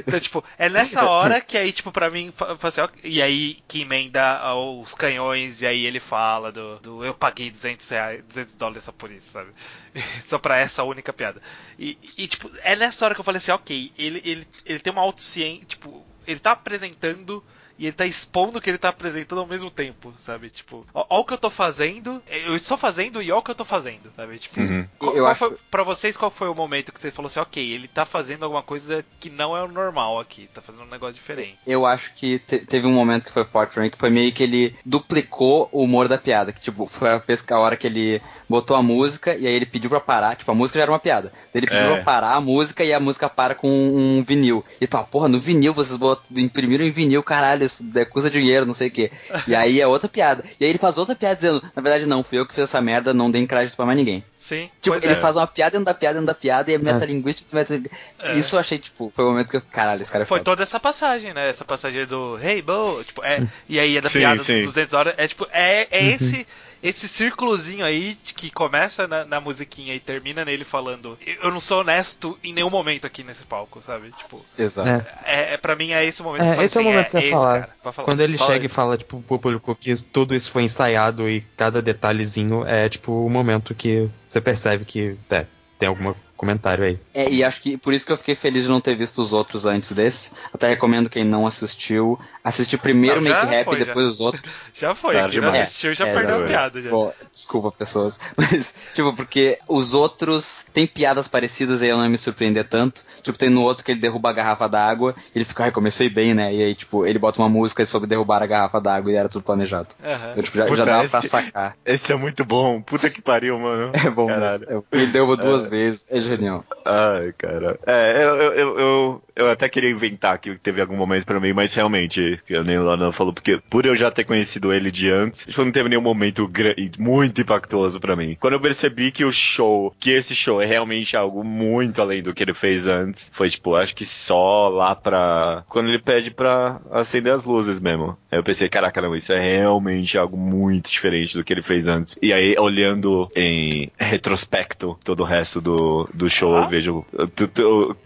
Então, tipo, é nessa hora que aí, tipo, pra mim, assim, ó, e aí que emenda os canhões, e aí ele fala do, do eu paguei 200, reais, 200 dólares por isso, sabe? <laughs> Só pra essa única piada. E, e, tipo, é nessa hora que eu falei assim, ok, ele, ele, ele tem uma autociência, tipo, ele tá apresentando e ele tá expondo o que ele tá apresentando ao mesmo tempo, sabe? Tipo, ó, ó o que eu tô fazendo, eu estou fazendo e ó o que eu tô fazendo, sabe? Tipo, Uhum. qual, Eu qual acho- foi, pra vocês, qual foi o momento que você falou assim, ok, ele tá fazendo alguma coisa que não é o normal aqui, tá fazendo um negócio diferente. Eu acho que te- teve um momento que foi forte pra mim, que foi meio que ele duplicou o humor da piada. Que, tipo, foi a vez que a hora que ele botou a música e aí ele pediu pra parar. Tipo, a música já era uma piada. Ele pediu É. pra parar a música e a música para com um vinil. E fala, porra, no vinil vocês bot- imprimiram em vinil, caralho, isso é- custa dinheiro, não sei o quê. E aí é outra piada. E aí ele faz outra piada dizendo, na verdade não, fui eu que fiz essa merda, não dei crédito pra mais ninguém. Sim, Tipo, pois ele é. faz uma piada dentro da piada dentro da piada e é metalinguística. Meta... É. Isso eu achei, tipo, foi o momento que eu, caralho, esse cara é Foi foda. toda essa passagem, né? Essa passagem do Hey Bo, tipo, é, e aí é da Sim, piada sim. dos 200 horas, é tipo, é, é esse esse círculozinho aí que começa na, na musiquinha e termina nele falando, eu não sou honesto em nenhum momento aqui nesse palco, sabe? Tipo, Exato. É. é, é pra mim é esse momento. É, que esse é o assim, momento que eu ia esse falar. falar. Quando ele Fala chega aí. e fala, tipo, pro público que tudo isso foi ensaiado e cada detalhezinho é, tipo, o momento que você percebe que é, tem algum comentário aí. É, e acho que por isso que eu fiquei feliz de não ter visto os outros antes desse. Até recomendo quem não assistiu, assistir primeiro Não, já Make Rap e já. depois os outros. <laughs> Já foi, Tarde quem não assistiu já É, perdeu já a piada já. Pô, desculpa, pessoas. <laughs> Mas, tipo, porque os outros têm piadas parecidas e eu não ia me surpreender tanto. Tipo, tem no outro que ele derruba a garrafa d'água e ele fica, ai, comecei bem, né? E aí, tipo, ele bota uma música sobre derrubar a garrafa d'água e era tudo planejado. Aham. Então, tipo, já, Puta, já dava pra esse- sacar. Esse é muito bom. Puta que pariu, mano. <laughs> É bom, Caralho. mas ele derruba duas vezes, é genial. Ai, cara. É, eu, eu, eu, eu, até queria inventar que teve algum momento pra mim, mas realmente, que eu nem o Lana falou, porque por eu já ter conhecido ele de antes, tipo, não teve nenhum momento muito impactuoso pra mim. Quando eu percebi que o show, que esse show é realmente algo muito além do que ele fez antes, foi tipo, acho que só lá pra. Quando ele pede pra acender as luzes mesmo. Aí eu pensei, caraca, não, isso é realmente algo muito diferente do que ele fez antes. E aí, olhando em retrospecto todo o resto do, do show, Ah. eu vejo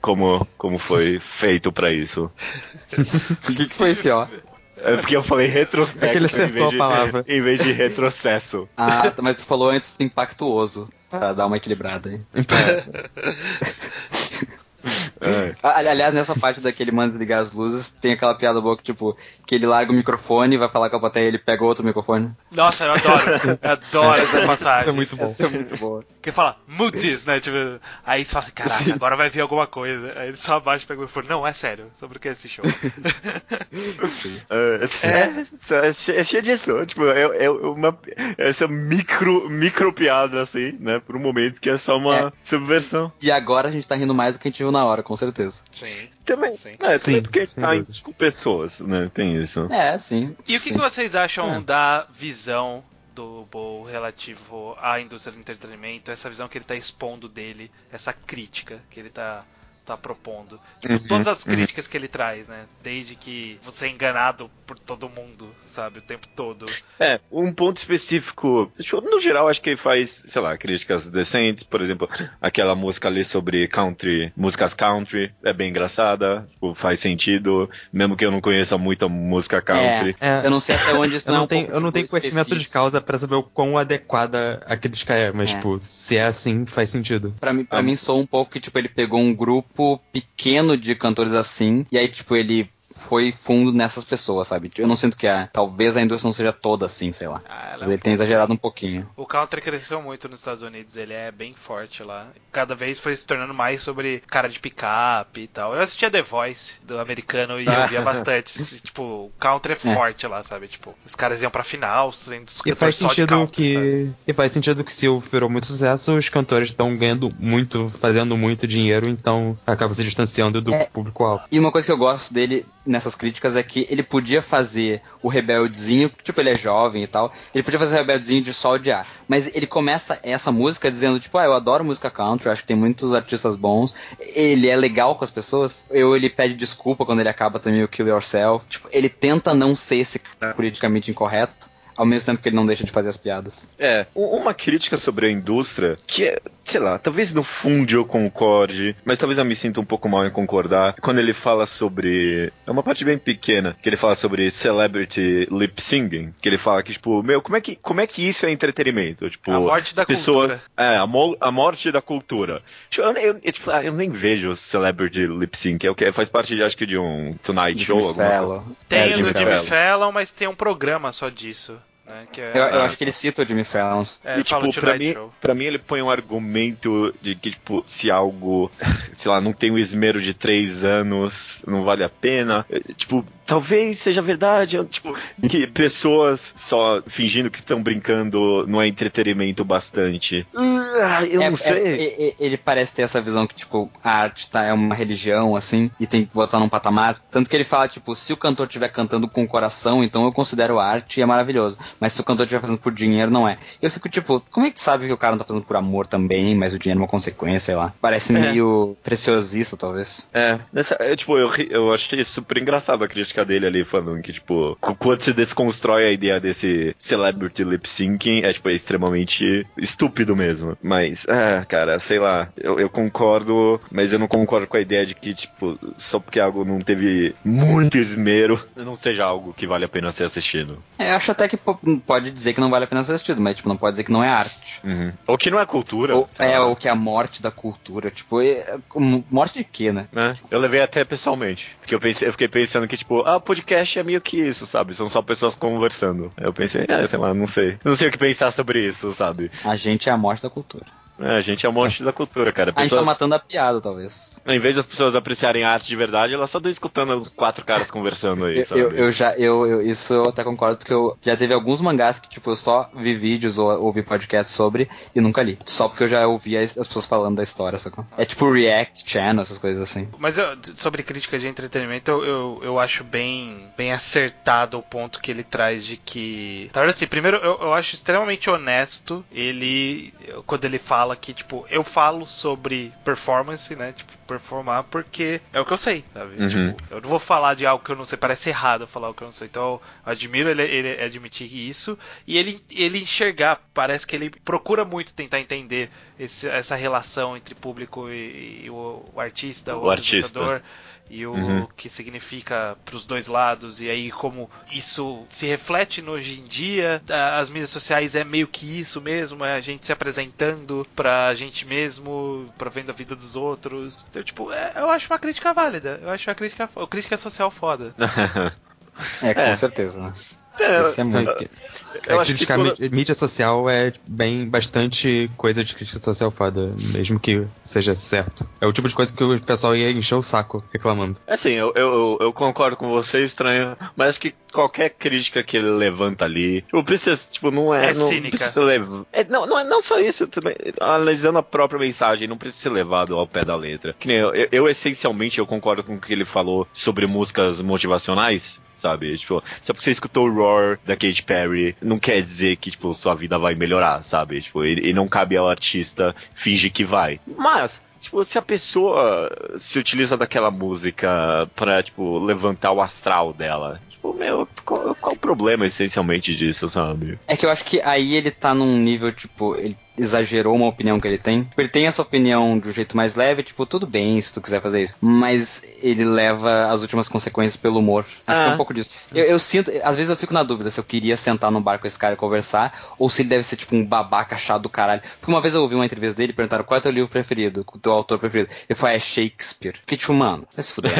como, como foi feito pra isso. O que, que foi esse, ó? É porque eu falei retrospecto É que ele em vez acertou a de- palavra. em vez de retrocesso. Ah, mas tu falou antes impactuoso, pra dar uma equilibrada aí. <laughs> É. Ali- Aliás, nessa parte daquele manda desligar as luzes, tem aquela piada boa que, tipo, que ele larga o microfone, vai falar com a plateia e ele pega outro microfone. Nossa, eu adoro. Eu adoro essa passagem. Isso é muito bom. Essa é muito boa. Que fala, mutis, né? Tipo, aí você fala assim, caraca, Sim. agora vai vir alguma coisa. Aí ele só abaixa e pega o microfone. Não, é sério, sobre o que é esse show? <laughs> É, é, é cheio- é cheio disso. Tipo, é, é uma, essa micro, micro piada, assim, né? Por um momento que é só uma É. subversão. E agora a gente tá rindo mais do que a gente na hora, com certeza. Sim. Também. Sim. É, Sim, também porque sem tá com pessoas, né? Tem isso. É, sim. E o que, Sim. que vocês acham É. da visão do Bo relativo à indústria do entretenimento, essa visão que ele tá expondo dele, essa crítica que ele tá está propondo. Tipo, uhum, todas as uhum. críticas uhum. que ele traz, né? Desde que você é enganado por todo mundo, sabe? O tempo todo. É, um ponto específico. No geral, acho que ele faz, sei lá, críticas decentes. Por exemplo, aquela música ali sobre country, músicas country, é bem engraçada, tipo, faz sentido. Mesmo que eu não conheça muito a música country. É, é, eu não sei até onde isso eu não, não é um Eu não tenho conhecimento de causa para saber o quão adequada a crítica é, mas, é. tipo, se é assim, faz sentido. Pra mim, pra ah. mim sou um pouco que, tipo, ele pegou um grupo pequeno de cantores assim, e aí, tipo, ele foi fundo nessas pessoas, sabe? Eu não sinto que a, talvez a indústria não seja toda assim, sei lá. Ah, ele é tem exagerado um pouquinho. O country cresceu muito nos Estados Unidos, ele é bem forte lá. Cada vez foi se tornando mais sobre cara de picape e tal. Eu assistia The Voice do americano e eu via <laughs> bastante. tipo, o country é, é forte lá, sabe? Tipo, os caras iam pra final, sendo e faz sentido country, que sabe? E faz sentido que se virou muito sucesso, os cantores estão ganhando muito, fazendo muito dinheiro, então acaba se distanciando do é, público-alvo. E uma coisa que eu gosto dele nessas críticas é que ele podia fazer o rebeldezinho, tipo, ele é jovem e tal, ele podia fazer o rebeldezinho de só odiar. Mas ele começa essa música dizendo, tipo, ah, eu adoro música country, acho que tem muitos artistas bons, ele é legal com as pessoas, eu ele pede desculpa quando ele acaba também o Kill Yourself. Tipo, ele tenta não ser esse politicamente incorreto ao mesmo tempo que ele não deixa de fazer as piadas. É, uma crítica sobre a indústria que é, sei lá, talvez no fundo eu concorde, mas talvez eu me sinta um pouco mal em concordar. Quando ele fala sobre. É uma parte bem pequena, que ele fala sobre celebrity lip singing, que ele fala que, tipo, meu, como é que, como é que isso é entretenimento? Tipo, a morte da pessoas, cultura. É, a, mo a morte da cultura. Tipo, eu, eu, eu, tipo, eu, nem vejo celebrity lip sync, é o que faz parte, de, acho que, de um Tonight Show. Alguma coisa. Tem é, o do Jimmy Fallon, mas tem um programa só disso. Né, é, eu, eu, acho que ele cita o Jimmy Fallon. É, e, tipo, pra mim, pra mim ele põe um argumento de que, tipo, se algo, <laughs> sei lá, não tem o esmero de três anos, não vale a pena. É, tipo, talvez seja verdade, tipo, que pessoas só fingindo que estão brincando não é entretenimento bastante. Uh, eu é, não sei. É, é, ele parece ter essa visão que, tipo, a arte tá, é uma religião, assim, e tem que botar num patamar. Tanto que ele fala, tipo, se o cantor estiver cantando com o coração, então eu considero arte e é maravilhoso mas se o cantor estiver fazendo por dinheiro, não é. Eu fico tipo, como é que tu sabe que o cara não tá fazendo por amor também, mas o dinheiro é uma consequência, sei lá. Parece é. meio preciosista, talvez. É, nessa, é, tipo, eu, eu achei super engraçado a crítica dele ali, falando que, tipo, quando se desconstrói a ideia desse celebrity lip syncing, é, tipo, é extremamente estúpido mesmo. Mas, é, cara, sei lá, eu, eu concordo, mas eu não concordo com a ideia de que, tipo, só porque algo não teve muito esmero, não seja algo que vale a pena ser assistido. É, eu acho até que pode dizer que não vale a pena ser assistido, mas tipo, não pode dizer que não é arte. Uhum. Ou que não é cultura. Ou, é, ou que é a morte da cultura. Tipo, é, morte de quê, né? É, eu levei até pessoalmente. Porque eu, pensei, eu fiquei pensando que, tipo, ah, podcast é meio que isso, sabe? São só pessoas conversando. Eu pensei, é, sei lá, não sei. Não sei o que pensar sobre isso, sabe? A gente é a morte da cultura. É, a gente é um monte da cultura, cara. Pessoas... A gente tá matando a piada, talvez. Em vez das pessoas apreciarem a arte de verdade, elas só estão escutando quatro caras conversando aí, sabe? Eu, eu já, eu, eu, isso eu até concordo, porque eu já teve alguns mangás que, tipo, eu só vi vídeos ou ouvi podcasts sobre e nunca li. Só porque eu já ouvi as, as pessoas falando da história, sacou? É tipo React Channel, essas coisas assim. Mas eu, sobre crítica de entretenimento, eu, eu, eu, acho bem, bem acertado o ponto que ele traz de que. Na verdade, assim, primeiro, eu, eu acho extremamente honesto ele, quando ele fala que, tipo, eu falo sobre performance, né? Tipo, performar porque é o que eu sei, sabe? Uhum. Tipo, eu não vou falar de algo que eu não sei, parece errado eu falar o que eu não sei. Então, eu admiro ele, ele admitir isso e ele, ele enxergar, parece que ele procura muito tentar entender esse, essa relação entre público e, e o, o, artista, o, o artista e o uhum. que significa para os dois lados e aí como isso se reflete no hoje em dia as mídias sociais é meio que isso mesmo é a gente se apresentando para a gente mesmo para vendo a vida dos outros então tipo é, eu acho uma crítica válida eu acho uma crítica uma crítica social foda <laughs> é com é. certeza né? É, Esse é muito. Eu é, criticar toda... mídia social é bem bastante coisa de crítica social foda, mesmo que seja certo. É o tipo de coisa que o pessoal ia encher o saco reclamando. É assim, eu, eu, eu concordo com você, estranho, mas acho que qualquer crítica que ele levanta ali, tipo, precisa, tipo, não é. É não cínica. Precisa levar. É, não, não é não só isso, também, analisando a própria mensagem, não precisa ser levado ao pé da letra. Que nem eu, eu, eu essencialmente eu concordo com o que ele falou sobre músicas motivacionais sabe? Tipo, só porque você escutou o Roar da Katy Perry, não quer dizer que, tipo, sua vida vai melhorar, sabe? Tipo, ele não cabe ao artista fingir que vai. Mas, tipo, se a pessoa se utiliza daquela música pra, tipo, levantar o astral dela, tipo, meu, qual, qual o problema essencialmente disso, sabe? É que eu acho que aí ele tá num nível, tipo, ele exagerou uma opinião que ele tem. Tipo, ele tem essa opinião de um jeito mais leve, tipo, tudo bem se tu quiser fazer isso. Mas ele leva as últimas consequências pelo humor. Acho ah. que é um pouco disso. Eu, eu, sinto, às vezes eu fico na dúvida se eu queria sentar num bar com esse cara e conversar, ou se ele deve ser tipo um babaca chato do caralho. Porque uma vez eu ouvi uma entrevista dele e perguntaram qual é teu livro preferido, o teu autor preferido. Ele falou, é Shakespeare. Fiquei tipo, mano, vai se fuder.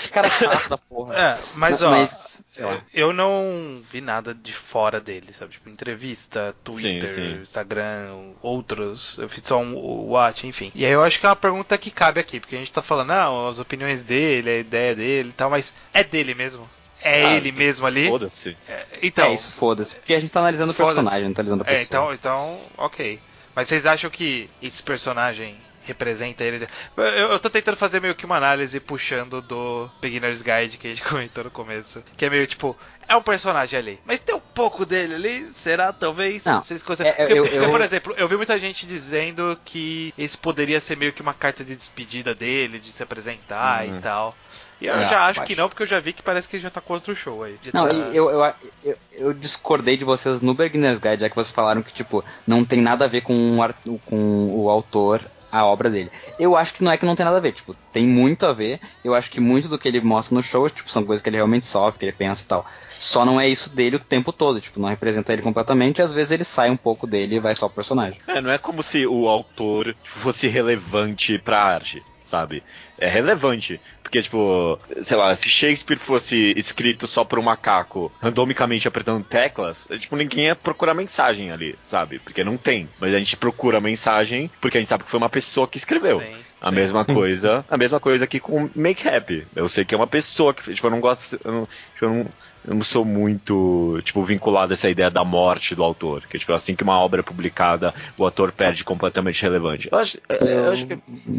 que <laughs> cara chato da porra. É, mas, mas ó, mas, eu não vi nada de fora dele, sabe? Tipo, entrevista, Twitter, sim, sim. Instagram outros, eu fiz só um watch, enfim. E aí eu acho que é uma pergunta que cabe aqui, porque a gente tá falando, ah, as opiniões dele, a ideia dele e tal, mas é dele mesmo? É ah, ele mesmo ali? Foda-se. É, então, é isso, foda-se. Porque a gente tá analisando o personagem, não tá analisando a pessoa. É, então, então, ok. Mas vocês acham que esse personagem representa ele. Eu, eu tô tentando fazer meio que uma análise puxando do Beginner's Guide que a gente <laughs> comentou no começo. Que é meio tipo, é um personagem ali. Mas tem um pouco dele ali, será? Talvez? Não, vocês conseguem... É, eu, eu, por exemplo, eu vi muita gente dizendo que esse poderia ser meio que uma carta de despedida dele, de se apresentar uhum. e tal. E eu é, já acho que não, porque eu já vi que parece que ele já tá contra o show aí. Não, tá... eu, eu, eu, eu, discordei de vocês no Beginner's Guide, já que vocês falaram que, tipo, não tem nada a ver com o, com o autor a obra dele. Eu acho que não é que não tem nada a ver, tipo, tem muito a ver. Eu acho que muito do que ele mostra no show, tipo, são coisas que ele realmente sofre, que ele pensa e tal. Só não é isso dele o tempo todo, tipo, não representa ele completamente, e às vezes ele sai um pouco dele e vai só pro personagem. É, não é como se o autor fosse relevante pra arte sabe? É relevante. Porque, tipo, sei lá, se Shakespeare fosse escrito só por um macaco, randomicamente apertando teclas, é, tipo, ninguém ia procurar mensagem ali, sabe? Porque não tem. Mas a gente procura mensagem porque a gente sabe que foi uma pessoa que escreveu. Sim. A sim, mesma sim, coisa, sim. a mesma coisa aqui com Make Happy. Eu sei que é uma pessoa que, tipo, eu não gosto, eu não, tipo, eu não, eu não sou muito, tipo, vinculado a essa ideia da morte do autor. Que, tipo, assim que uma obra é publicada, o autor perde completamente relevante. Eu acho, eu, eu acho, que,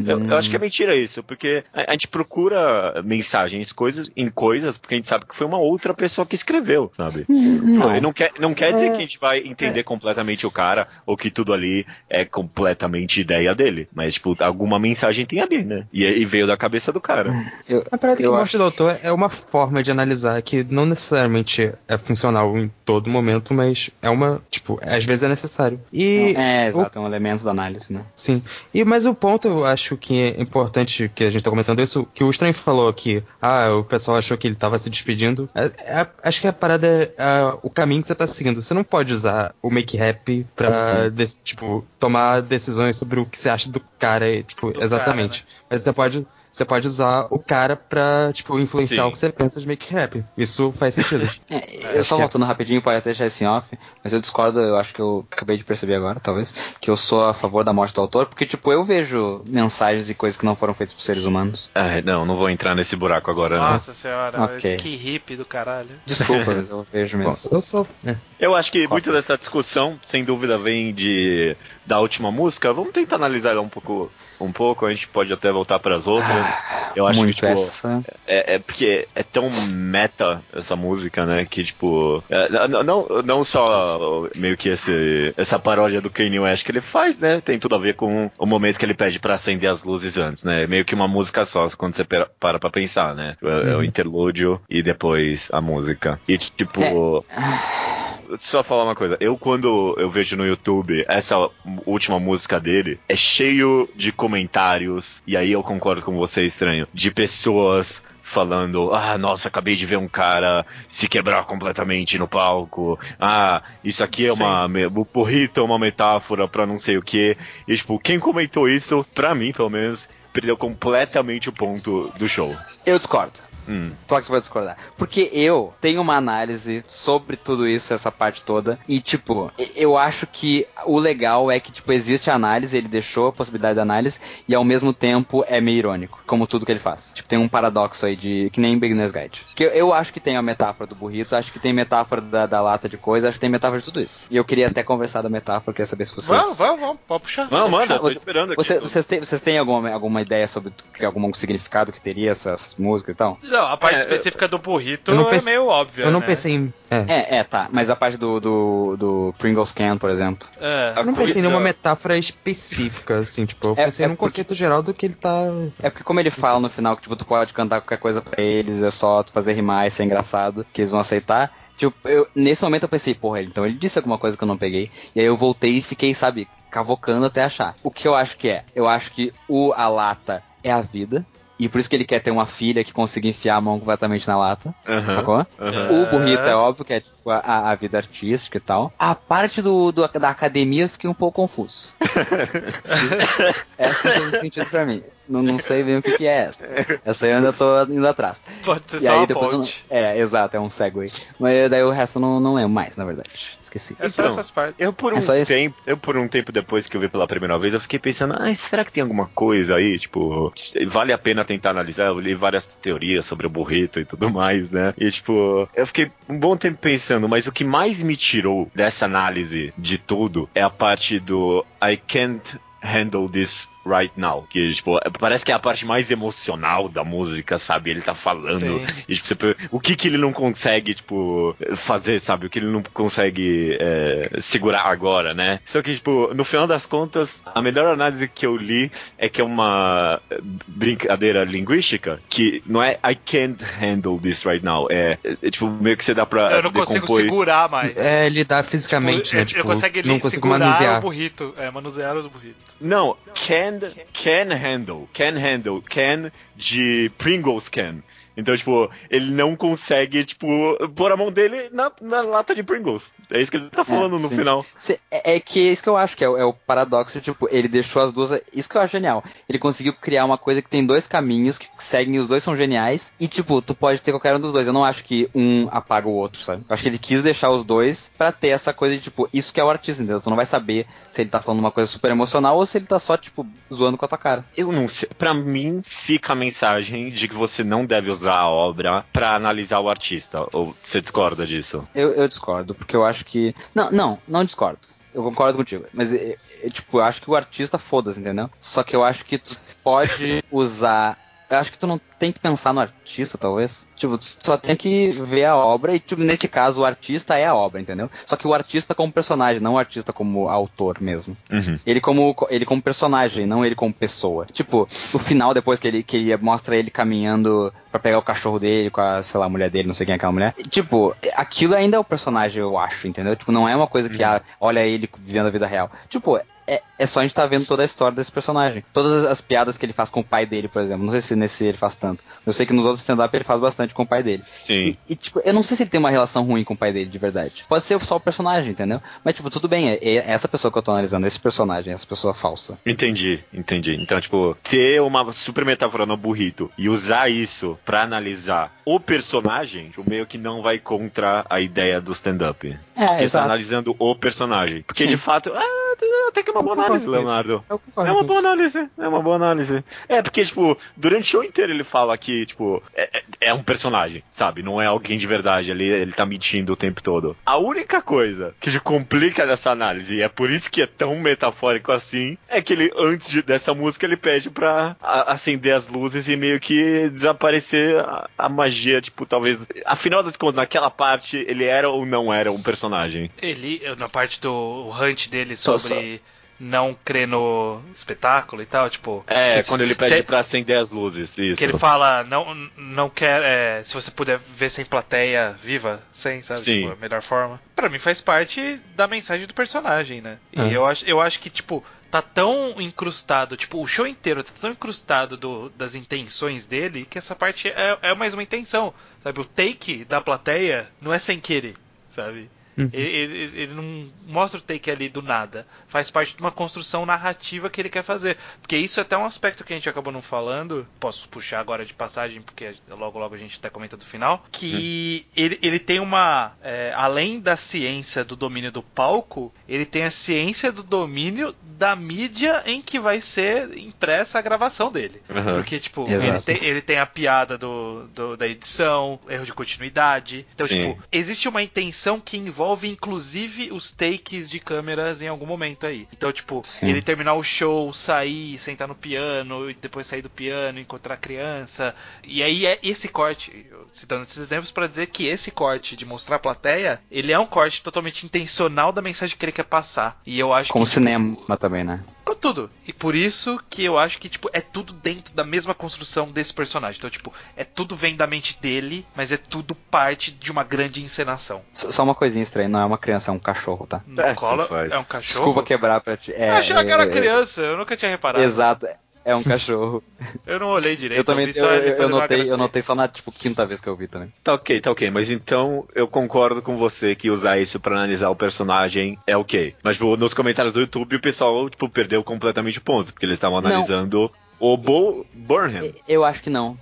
eu, eu, acho que é mentira isso, porque a, a, gente procura mensagens coisas, em coisas porque a gente sabe que foi uma outra pessoa que escreveu, sabe? Não, não quer, não quer dizer que a gente vai entender é. completamente o cara, ou que tudo ali é completamente ideia dele. Mas, tipo, alguma mensagem tem ali, né? E, e veio da cabeça do cara. Eu, a parada que a morte acho... do autor é uma forma de analisar que não necessariamente necessariamente é funcional em todo momento, mas é uma, tipo, às vezes é necessário. E é, exato, o... é um elemento da análise, né? Sim. E mas o ponto eu acho que é importante que a gente tá comentando isso, que o Estranho falou aqui, ah, o pessoal achou que ele tava se despedindo. É, é, acho que a parada é, é o caminho que você tá seguindo. Você não pode usar o make rap pra, uhum. de, tipo, tomar decisões sobre o que você acha do cara, tipo, do exatamente. Cara, né? Mas você pode você pode usar o cara pra, tipo, influenciar Sim. o que você pensa de make rap. Isso faz sentido. <laughs> é, eu só voltando é. rapidinho, pode até deixar isso em off, mas eu discordo, eu acho que eu acabei de perceber agora, talvez, que eu sou a favor da morte do autor, porque, tipo, eu vejo mensagens e coisas que não foram feitas por seres humanos. É, não, não vou entrar nesse buraco agora. Nossa não. senhora, okay. que hippie do caralho. Desculpa, <laughs> mas eu vejo mesmo. eu sou. É. Eu acho que muita dessa discussão, sem dúvida, vem de da última música. Vamos tentar analisar ela um pouco um pouco, a gente pode até voltar para as outras. Ah, eu acho que, tipo, essa. É, é, porque é tão meta essa música, né? Que, tipo, é, não, não só meio que esse, essa paródia do Kanye West que ele faz, né? Tem tudo a ver com o momento que ele pede para acender as luzes antes, né? Meio que uma música só, quando você para pra pensar, né? É, é o uhum. interlúdio e depois a música. E, tipo. É só falar uma coisa. Eu, quando eu vejo no YouTube essa última música dele, é cheio de comentários, e aí eu concordo com você, estranho, de pessoas falando, ah, nossa, acabei de ver um cara se quebrar completamente no palco. Ah, isso aqui é Sim. uma. O porrito é uma metáfora pra não sei o que. E, tipo, quem comentou isso, pra mim, pelo menos, perdeu completamente o ponto do show. Eu discordo. Hum. Tô aqui pra discordar. Porque eu tenho uma análise sobre tudo isso, essa parte toda. E, tipo, eu acho que o legal é que, tipo, existe a análise, ele deixou a possibilidade de análise, e ao mesmo tempo é meio irônico, como tudo que ele faz. Tipo, tem um paradoxo aí de. que nem Beginner's Guide. Que eu, eu acho que tem a metáfora do burrito, acho que tem metáfora da, da, lata de coisa, acho que tem metáfora de tudo isso. E eu queria até conversar da metáfora, queria saber se vocês. Vamos, vamos, vamos, pode puxar. Não, manda, tô esperando aqui. Você, vocês, têm, vocês têm alguma, alguma ideia sobre algum significado que teria essas músicas e tal? Não, a parte É, específica do burrito eu não é pense- meio óbvia. Eu não né? pensei em. É. É, é, tá. Mas a parte do, do, do Pringles Can, por exemplo. É. Eu não pensei em nenhuma metáfora específica, assim, tipo, eu É- pensei é num porque- conceito geral do que ele tá. É porque como ele fala no final que tipo, tu pode cantar qualquer coisa pra eles, é só tu fazer rimar e ser engraçado, que eles vão aceitar. Tipo, eu, nesse momento eu pensei, porra, então ele disse alguma coisa que eu não peguei. E aí eu voltei e fiquei, sabe, cavocando até achar. O que eu acho que é? Eu acho que o a lata é a vida. E por isso que ele quer ter uma filha que consiga enfiar a mão completamente na lata. Aham, Sacou? aham. O burrito é óbvio que é tipo a, a vida artística e tal. A parte do, do- da academia eu fiquei um pouco confuso. <laughs> essa não fez sentido pra mim. Não, não sei bem o que, que é essa. Essa aí eu ainda tô indo atrás. Pode ser E só aí uma não- ponte. É, exato, é um segue. Mas daí o resto eu não, não lembro mais, na verdade. Esqueci. É só Então, essas partes. Eu por É um tempo, eu por um tempo depois que eu vi pela primeira vez, eu fiquei pensando, ah, será que tem alguma coisa aí, tipo, vale a pena tentar analisar? Eu li várias teorias sobre o burrito e tudo mais, né? E tipo, eu fiquei um bom tempo pensando, mas o que mais me tirou dessa análise de tudo é a parte do I can't handle this right now, que tipo, parece que é a parte mais emocional da música, sabe? Ele tá falando e, tipo, você, o que que ele não consegue, tipo, fazer, sabe? O que ele não consegue é, segurar agora, né? Só que, tipo, no final das contas, a melhor análise que eu li é que é uma brincadeira linguística, que não é I can't handle this right now, é, é, tipo, meio que você dá pra Eu não consigo decompor segurar mais. É lidar fisicamente, Tipo, né? Tipo, ele consegue não consigo segurar manusear. o burrito. É, manusear os burritos. Não, can, can handle, can handle, can de Pringles can. Então, tipo, ele não consegue, tipo, pôr a mão dele na, na lata de Pringles. É isso que ele tá falando no sim. final. É, é que é isso que eu acho que é, o- é o paradoxo, tipo, ele deixou as duas. Isso que eu acho genial. Ele conseguiu criar uma coisa que tem dois caminhos que seguem, os dois são geniais. E, tipo, tu pode ter qualquer um dos dois. Eu não acho que um apaga o outro, sabe? Eu acho que ele quis deixar os dois pra ter essa coisa de, tipo, isso que é o artista, entendeu? Tu não vai saber se ele tá falando uma coisa super emocional ou se ele tá só, tipo, zoando com a tua cara. Eu não sei. Pra mim, fica a mensagem de que você não deve usar a obra pra analisar o artista. Ou você discorda disso? Eu, eu discordo, porque eu acho que. Não, não, não discordo. Eu concordo contigo. Mas, é, é, tipo, eu acho que o artista foda-se, entendeu? Só que eu acho que tu pode <laughs> usar. Eu acho que tu não tem que pensar no artista, talvez. Tipo, tu só tem que ver a obra e, tipo, nesse caso, o artista é a obra, entendeu? Só que o artista como personagem, não o artista como autor mesmo. Uhum. Ele como, ele como personagem, não ele como pessoa. Tipo, no final, depois que ele, que ele mostra ele caminhando pra pegar o cachorro dele com a, sei lá, a mulher dele, não sei quem é aquela mulher. Tipo, aquilo ainda é o personagem, eu acho, entendeu? Tipo, não é uma coisa que, ah, olha ele vivendo a vida real. Tipo, é, é só a gente tá vendo toda a história desse personagem. Todas as piadas que ele faz com o pai dele, por exemplo. Não sei se nesse ele faz tanto. Eu sei que nos outros stand-up ele faz bastante com o pai dele. Sim. E, e, tipo, eu não sei se ele tem uma relação ruim com o pai dele, de verdade. Pode ser só o personagem, entendeu? Mas, tipo, tudo bem, é, é essa pessoa que eu tô analisando, esse personagem, essa pessoa falsa. Entendi, entendi. Então, tipo, ter uma super metáfora no burrito e usar isso pra analisar o personagem, tipo, meio que não vai contra a ideia do stand-up. É, Porque tá exato. analisando o personagem. Porque, Sim. de fato, ah, até que é uma boa análise. Leonardo. É uma boa análise, é uma boa análise. É, porque, tipo, durante o show inteiro ele fala que, tipo, é, é- é um personagem, sabe? Não é alguém de verdade ali, ele tá mentindo o tempo todo. A única coisa que complica nessa análise, e é por isso que é tão metafórico assim, é que ele, antes de- dessa música, ele pede pra a- acender as luzes e meio que desaparecer a, a magia, tipo, talvez. Afinal das contas, naquela parte, ele era ou não era um personagem. Ele, na parte do hunt dele Só- sobre não crer no espetáculo e tal, tipo. É, quando ele pede se- pra acender as luzes, isso. Que ele fala, não, não quer. é, se você puder ver sem plateia viva, sem, sabe? Sim. Tipo, a melhor forma. Pra mim faz parte da mensagem do personagem, né? E É. eu, acho, eu acho que, tipo, tá tão incrustado, tipo, o show inteiro tá tão incrustado do- das intenções dele que essa parte é, é mais uma intenção, sabe? O take da plateia não é sem querer, sabe? Uhum. Ele, ele- ele não mostra o take ali do nada. Faz parte de uma construção narrativa que ele quer fazer. Porque isso é até um aspecto que a gente acabou não falando. Posso puxar agora de passagem, porque logo logo a gente até comenta do final. Que ele, ele tem uma. é, além da ciência do domínio do palco, ele tem a ciência do domínio da mídia em que vai ser impressa a gravação dele. Aham. Porque, tipo, ele tem, ele tem a piada do, do- da edição, erro de continuidade. Então, Sim. tipo, existe uma intenção que envolve envolve inclusive os takes de câmeras em algum momento aí. Então, tipo, Sim. ele terminar o show, sair, sentar no piano, e depois sair do piano, encontrar a criança. E aí é esse corte, citando esses exemplos para dizer que esse corte de mostrar a plateia, ele é um corte totalmente intencional da mensagem que ele quer passar. E eu acho Como que cinema também, né? com tudo. E por isso que eu acho que, tipo, é tudo dentro da mesma construção desse personagem. Então, tipo, é tudo vem da mente dele, mas é tudo parte de uma grande encenação. Só uma coisinha estranha, não é uma criança, é um cachorro, tá? É, faz. é um cachorro. Desculpa quebrar pra ti. É, eu achei que era é- criança, eu nunca tinha reparado. Exato, é um cachorro. <laughs> Eu não olhei direito. eu também vi eu, eu, eu notei, eu notei só na tipo quinta vez que eu vi também. Tá ok, tá ok. Mas então eu concordo com você que usar isso pra analisar o personagem é ok. Mas tipo, nos comentários do YouTube o pessoal tipo, perdeu completamente o ponto, porque eles estavam Não. analisando o Bo Burnham. Eu acho que não.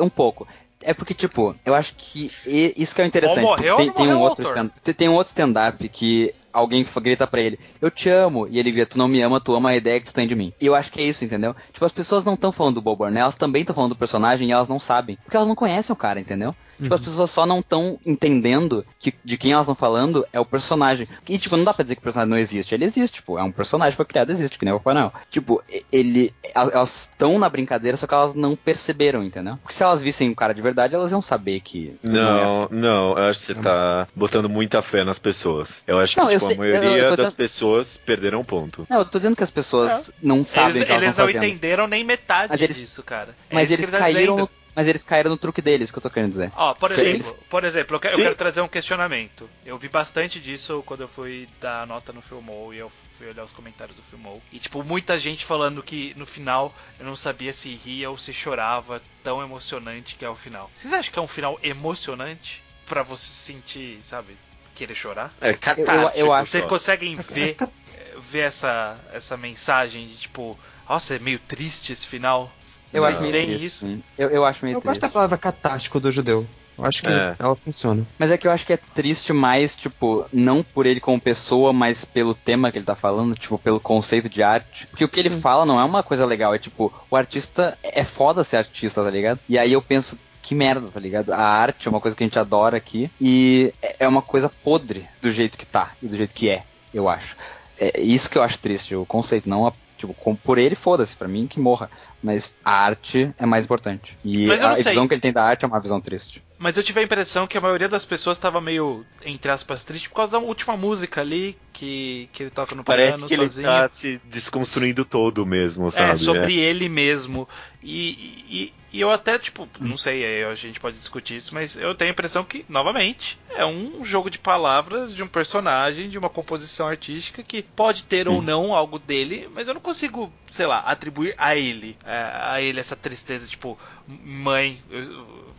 Um pouco. É porque, tipo, eu acho que isso que é o interessante. Morreu tem, tem um outro stand, tem- um outro stand-up que alguém grita pra ele, eu te amo, e ele vira, tu não me ama, tu ama a ideia que tu tem de mim. E eu acho que é isso, entendeu? Tipo, as pessoas não estão falando do Bob Burnham, elas também estão falando do personagem e elas não sabem. Porque elas não conhecem o cara, entendeu? Tipo, as pessoas só não estão entendendo que de quem elas estão falando é o personagem. E, tipo, não dá pra dizer que o personagem não existe. Ele existe, tipo, é um personagem que foi criado, existe, que nem o Papai Noel. Tipo, ele. el- Elas estão na brincadeira, só que elas não perceberam, entendeu? Porque se elas vissem um cara de verdade, elas iam saber que. é Não, assim. não, eu acho que você tá botando muita fé nas pessoas. Eu acho que Não, eu tipo, sei- a maioria eu- eu das dizendo- pessoas perderam o ponto. Não, eu tô dizendo que as pessoas não sabem Eles, o que elas eles não fazendo. entenderam nem metade Mas eles- disso, cara. É Mas isso eles que ele tá caíram dizendo. no, Mas eles caíram no truque deles, que eu tô querendo dizer. Ó, por Sim. exemplo, por exemplo, eu quero, eu quero trazer um questionamento. Eu vi bastante disso quando eu fui dar a nota no Filmou e eu fui olhar os comentários do Filmou. E, tipo, muita gente falando que no final eu não sabia se ria ou se chorava, tão emocionante que é o final. Vocês acham que é um final emocionante? Pra você se sentir, sabe, querer chorar? É catártico. eu acho- Vocês conseguem ver, eh, ver essa, essa mensagem de tipo, nossa, é meio triste esse final? Eu Vocês acho meio triste, isso? Eu, eu acho meio Eu gosto triste. da palavra catártico do judeu. Eu acho que É. ela funciona. Mas é que eu acho que é triste mais, tipo, não por ele como pessoa, mas pelo tema que ele tá falando, tipo, pelo conceito de arte. Porque o que ele Sim. fala não é uma coisa legal, é tipo, o artista é foda ser artista, tá ligado? E aí eu penso, que merda, tá ligado? A arte é uma coisa que a gente adora aqui e é- é uma coisa podre do jeito que tá e do jeito que é, eu acho. É isso que eu acho triste, o conceito, não a. Tipo, com- por ele, foda-se, pra mim que morra. Mas a arte é mais importante. E a sei. visão que ele tem da arte é uma visão triste. Mas eu tive a impressão que a maioria das pessoas estava meio, entre aspas, triste por causa da última música ali que, que ele toca no Parece piano que ele sozinho. tá se desconstruindo todo mesmo, sabe? É, sobre ele mesmo. E, e, e eu até, tipo, não sei, aí a gente pode discutir isso, mas eu tenho a impressão que, novamente, é um jogo de palavras de um personagem, de uma composição artística que pode ter ou não algo dele, mas eu não consigo, sei lá, atribuir a ele, é, a ele essa tristeza, tipo, mãe,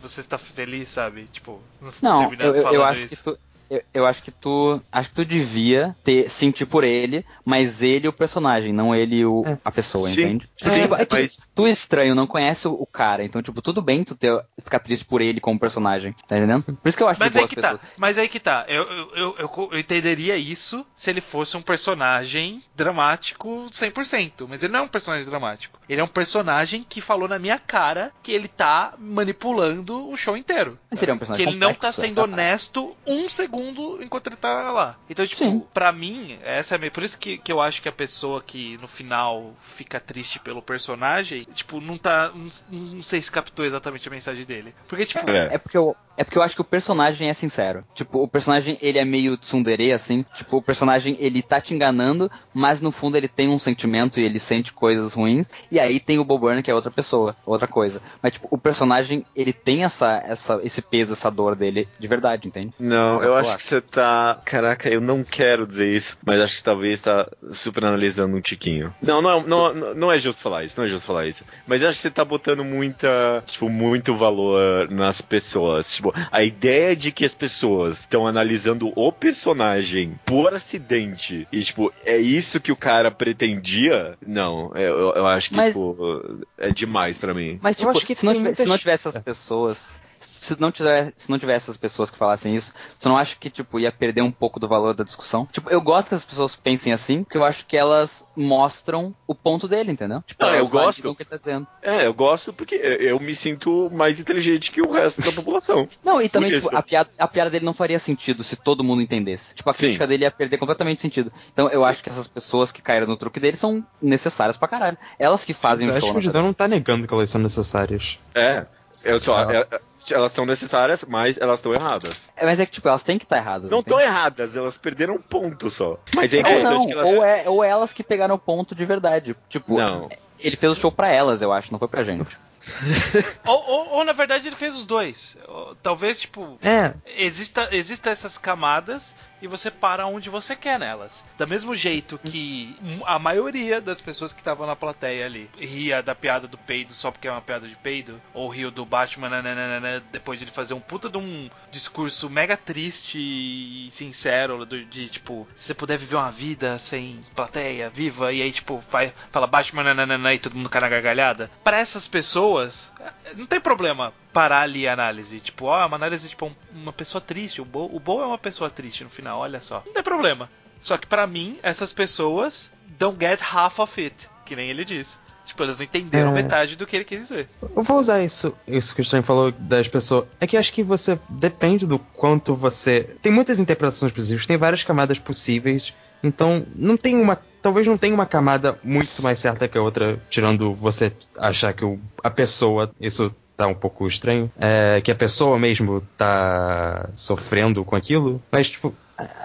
você está feliz, sabe? Tipo, Não, terminando eu, eu, acho isso. que tu. Eu, eu acho que tu. Acho que tu devia ter sentir por ele, mas ele o personagem, não ele o, É. a pessoa, Sim, entende? sim, Porque, tipo, é que mas- tu estranho, não conhece o, o cara, então, tipo, tudo bem tu ter, ficar triste por ele como personagem, tá entendendo? Por isso que eu acho Mas de aí que tá, mas aí que tá. Eu, eu, eu, eu- entenderia isso se ele fosse um personagem dramático 100%. Mas ele não é um personagem dramático. Ele é um personagem que falou na minha cara que ele tá manipulando o show inteiro. Mas seria um Que personagem ele não tá sendo é honesto um segundo enquanto ele tá lá. Então, tipo, Sim. pra mim, essa é a minha. Por isso que, que eu acho que a pessoa que no final fica triste pelo personagem, tipo, não tá. Não, não sei se captou exatamente a mensagem dele. Porque, tipo, É. É porque eu. É porque eu acho que o personagem é sincero. Tipo, o personagem, ele é meio tsundere, assim. Tipo, o personagem, ele tá te enganando, mas no fundo ele tem um sentimento e ele sente coisas ruins. E aí tem o Bob Burnham, que é outra pessoa, outra coisa. Mas, tipo, o personagem, ele tem essa, essa, esse peso, essa dor dele de verdade, entende? Não, eu Eu acho acho. que você tá. Caraca, eu não quero dizer isso, mas acho que talvez tá super analisando um tiquinho. Não, não, não, não, não é justo falar isso, não é justo falar isso. Mas eu acho que você tá botando muita, tipo, muito valor nas pessoas. Tipo, a ideia de que as pessoas estão analisando o personagem por acidente e, tipo, é isso que o cara pretendia, não, eu, eu acho que, Mas- tipo, é demais pra mim. Mas, Eu tipo, acho que se, não tivesse, muitas- se não tivesse essas pessoas. Se não, tiver, se não tivesse essas pessoas que falassem isso, você não acha que, tipo, ia perder um pouco do valor da discussão? Tipo, eu gosto que as pessoas pensem assim, porque eu acho que elas mostram o ponto dele, entendeu? Tipo, Ah, eu gosto. o que ele tá dizendo. É, eu gosto porque eu me sinto mais inteligente que o resto da população. <laughs> Não, e também, tipo, a piada, a piada dele não faria sentido se todo mundo entendesse. Tipo, a Sim. crítica dele ia perder completamente sentido. Então eu acho que essas pessoas que caíram no truque dele são necessárias pra caralho. Elas que fazem Eu o acho show. que o na Judão não tá negando que elas são necessárias. É, eu só. É- elas são necessárias, mas elas estão erradas. É, Mas é que, tipo, elas têm que estar erradas. Não estão erradas, elas perderam um ponto só. Mas é não, que elas. ou, é, ou elas que pegaram o ponto de verdade. Tipo, Não. ele fez o show pra elas, eu acho, não foi pra gente. <laughs> Ou, ou- ou, na verdade ele fez os dois. Ou, Talvez, tipo, É, exista, exista essas camadas e você para onde você quer nelas. Do mesmo jeito que a maioria das pessoas que estavam na plateia ali ria da piada do peido só porque é uma piada de peido, ou riu do Batman nananana, depois de ele fazer um puta de um discurso mega triste e sincero do- de tipo, se você puder viver uma vida sem plateia, viva, e aí tipo, vai, fala Batman nananana, e todo mundo cai na gargalhada. Para essas pessoas, não tem problema parar ali a análise. Tipo, ó, uma análise tipo um- uma pessoa triste. O Bo, o Bo é uma pessoa triste no final, olha só. Não tem problema. Só que pra mim, essas pessoas don't get half of it, que nem ele diz. Tipo, eles não entenderam É. metade do que ele quis dizer. eu vou usar isso, isso que o Stein falou das pessoas. É que acho que você depende do quanto você. Tem muitas interpretações possíveis, tem várias camadas possíveis. Então, não tem uma. Talvez não tenha uma camada muito mais certa que a outra, tirando você achar que o- a pessoa. Isso tá um pouco estranho. É, que a pessoa mesmo tá sofrendo com aquilo. Mas, tipo.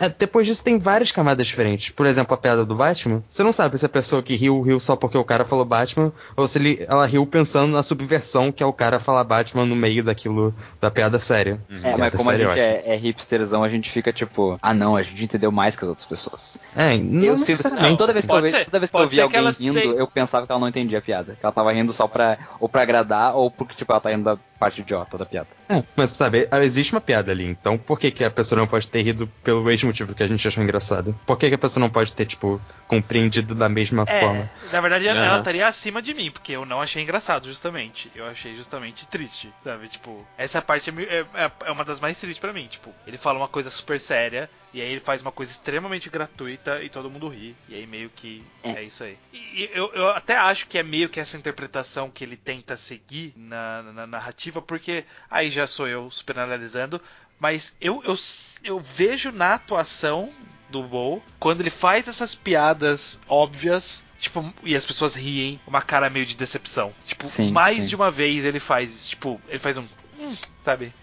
É, Depois disso tem várias camadas diferentes. Por exemplo, a piada do Batman. Você não sabe se a pessoa que riu, riu só porque o cara falou Batman, ou se ele, ela riu pensando na subversão que é o cara falar Batman no meio daquilo da piada séria. É, mas Piada como a séria gente é, é hipsterzão, a gente fica tipo, ah não, a gente entendeu mais que as outras pessoas. É, não eu necessariamente. toda vez que eu, ser. toda vez que Pode eu vi alguém rindo, tem- eu pensava que ela não entendia a piada. Que ela tava rindo só pra, ou pra agradar, ou porque, tipo, ela tá rindo da parte idiota da piada. É, mas sabe, existe uma piada ali, então por que, que a pessoa não pode ter rido pelo mesmo motivo que a gente achou engraçado? Por que, que a pessoa não pode ter, tipo, compreendido da mesma forma? É, na verdade ela, Aham. ela estaria acima de mim, porque eu não achei engraçado, justamente. Eu achei justamente triste, sabe? Tipo, essa parte é, é, é- é uma das mais tristes pra mim. Tipo, ele fala uma coisa super séria, e aí ele faz uma coisa extremamente gratuita e todo mundo ri. E aí meio que é, É. isso aí. E, eu, eu até acho que é meio que essa interpretação que ele tenta seguir na, na narrativa, porque aí já sou eu super analisando. Mas eu, eu, eu vejo na atuação do Bo, quando ele faz essas piadas óbvias, tipo, e as pessoas riem, uma cara meio de decepção. Tipo, Sim, mais sim. de uma vez ele faz, tipo, ele faz um. "Hum", sabe?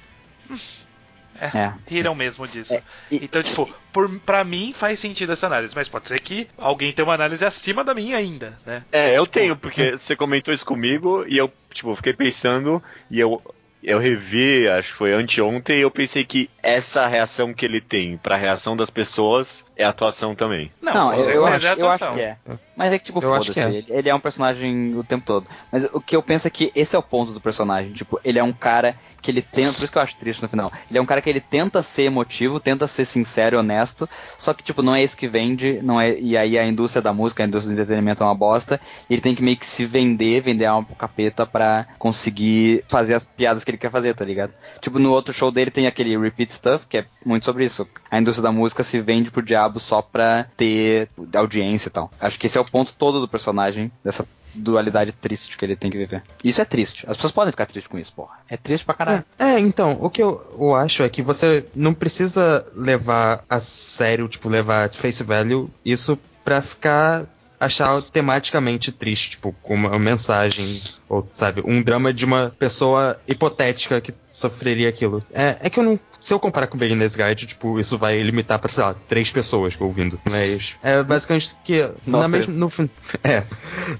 É. sim. Riram mesmo disso. É, e- então, tipo, por, pra mim faz sentido essa análise, mas pode ser que alguém tenha uma análise acima da minha ainda, né? É, eu tenho, <laughs> porque você comentou isso comigo e eu, tipo, fiquei pensando e eu, eu revi, acho que foi anteontem, e eu pensei que essa reação que ele tem pra reação das pessoas é atuação também. Não, Não, eu, eu, certeza acho, é eu acho que é. Mas é que, tipo, Eu acho foda-se. que é. Ele, ele é um personagem o tempo todo. Mas o que eu penso é que esse é o ponto do personagem. Tipo, ele é um cara que ele tenta. Por isso que eu acho triste no final. Ele é um cara que ele tenta ser emotivo, tenta ser sincero e honesto. Só que, tipo, não é isso que vende. Não é, e aí a indústria da música, a indústria do entretenimento é uma bosta. E ele tem que meio que se vender, vender a alma pro capeta pra conseguir fazer as piadas que ele quer fazer, tá ligado? Tipo, no outro show dele tem aquele Repeat Stuff, que é muito sobre isso. A indústria da música se vende pro diabo só pra ter audiência e tal. Acho que esse é o ponto todo do personagem, dessa dualidade triste que ele tem que viver. Isso é triste. As pessoas podem ficar tristes com isso, porra. É triste pra caralho. É, é, então, o que eu, eu acho é que você não precisa levar a sério, tipo, levar face value isso pra ficar achar tematicamente triste, tipo, com uma mensagem, ou sabe, um drama de uma pessoa hipotética que sofreria aquilo. É, é que eu não. Se eu comparar com Beginner's Guide, tipo, isso vai limitar pra, sei lá, três pessoas ouvindo. Mas é basicamente que. Mesma, no, <laughs> é,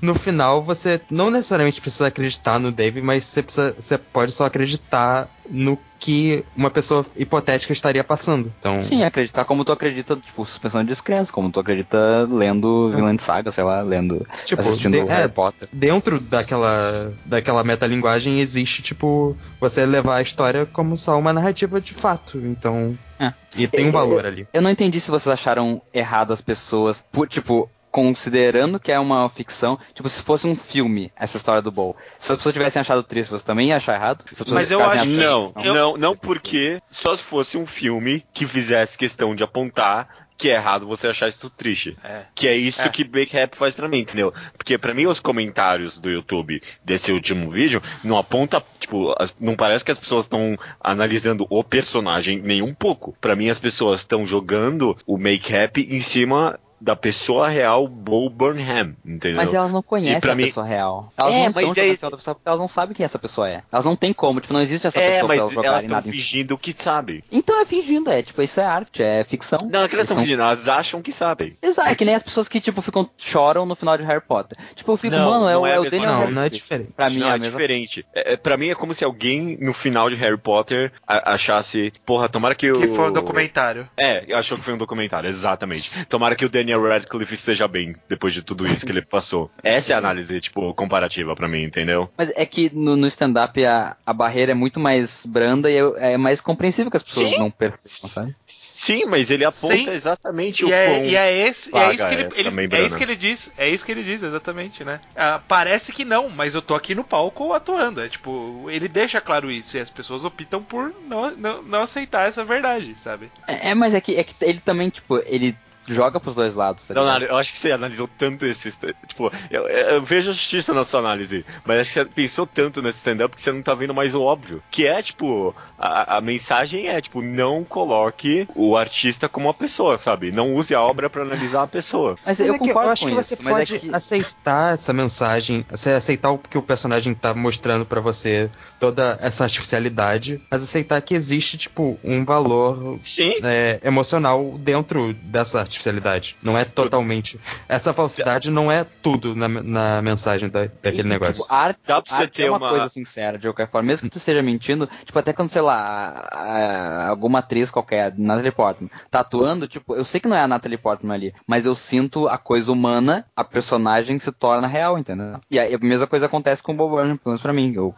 no final, você não necessariamente precisa acreditar no Dave, mas você, precisa, você pode só acreditar no que uma pessoa hipotética estaria passando. Então, Sim, acreditar como tu acredita, tipo, suspensão de descrença, como tu acredita lendo Vinland Saga, sei lá, lendo, tipo, assistindo de- Harry é, Potter. dentro daquela, daquela metalinguagem existe, tipo, você levar a história como só uma narrativa de fato. Então. É. E tem um valor ali. Eu não entendi se vocês acharam errado as pessoas, por, tipo, considerando que é uma ficção, tipo, se fosse um filme, essa história do Bowl, se as pessoas tivessem achado triste, você também ia achar errado? Mas eu acho que... Não, não, não porque só se fosse um filme que fizesse questão de apontar que é errado você achar isso triste. É. Que é isso é. que Bake Rap faz para mim, entendeu? Porque para mim os comentários do YouTube desse último vídeo não aponta, tipo, as, não parece que as pessoas estão analisando o personagem nem um pouco. Para mim as pessoas estão jogando o Make Rap em cima da pessoa real Bo Burnham, entendeu? Mas elas não conhecem a mim... pessoa real. Elas é, não mas é... pessoa porque elas não sabem quem essa pessoa é. Elas não têm como, tipo, não existe essa é, pessoa mas pra elas estão fingindo que sabem. Então é fingindo, é, tipo, isso é arte, é ficção. Não, é que elas estão fingindo, elas acham que sabem. Exato, é que nem as pessoas que, tipo, ficam, choram no final de Harry Potter. Tipo, eu fico, não, mano, é, não é, é o Daniel Não, não é diferente. Pra mim não, é, é diferente. É, é, pra mim é como se alguém no final de Harry Potter achasse, porra, tomara que o... Que foi um documentário. É, achou que foi um documentário, exatamente. Tomara que o Daniel Radcliffe esteja bem depois de tudo isso que ele passou. Essa é a análise, tipo, comparativa para mim, entendeu? Mas é que no, no stand-up a, a barreira é muito mais branda e é, é mais compreensível que as pessoas Sim. não percebam, sabe? Sim, mas ele aponta Sim. exatamente e o é, e é esse, é isso que ele, ele é isso que ele diz, é isso que ele diz exatamente, né? Ah, parece que não, mas eu tô aqui no palco atuando, é tipo, ele deixa claro isso e as pessoas optam por não, não, não aceitar essa verdade, sabe? É, é mas é que, é que ele também, tipo, ele joga pros dois lados. Tá não, não, eu acho que você analisou tanto esse. Tipo, eu, eu, vejo a justiça na sua análise, mas acho que você pensou tanto nesse stand-up que você não tá vendo mais o óbvio. Que é, tipo, a, a mensagem é, tipo, não coloque o artista como uma pessoa, sabe? Não use a obra para analisar a pessoa. Mas, mas eu, é que, eu acho que isso, você é pode é que... aceitar essa mensagem, aceitar o que o personagem tá mostrando para você, toda essa artificialidade, mas aceitar que existe, tipo, um valor é, emocional dentro dessa artificialidade artificialidade. Não é totalmente. Essa falsidade não é tudo na, na mensagem da, daquele e, negócio. Tipo, arte, Dá pra você arte ter é uma, uma, coisa sincera, de qualquer forma. Mesmo que tu esteja mentindo, tipo, até quando, sei lá, alguma atriz qualquer, Natalie Portman, tá atuando, tipo, eu sei que não é a Natalie Portman ali, mas eu sinto a coisa humana, a personagem se torna real, entendeu? E a, a mesma coisa acontece com o Bob Burnham, pelo menos pra mim. Eu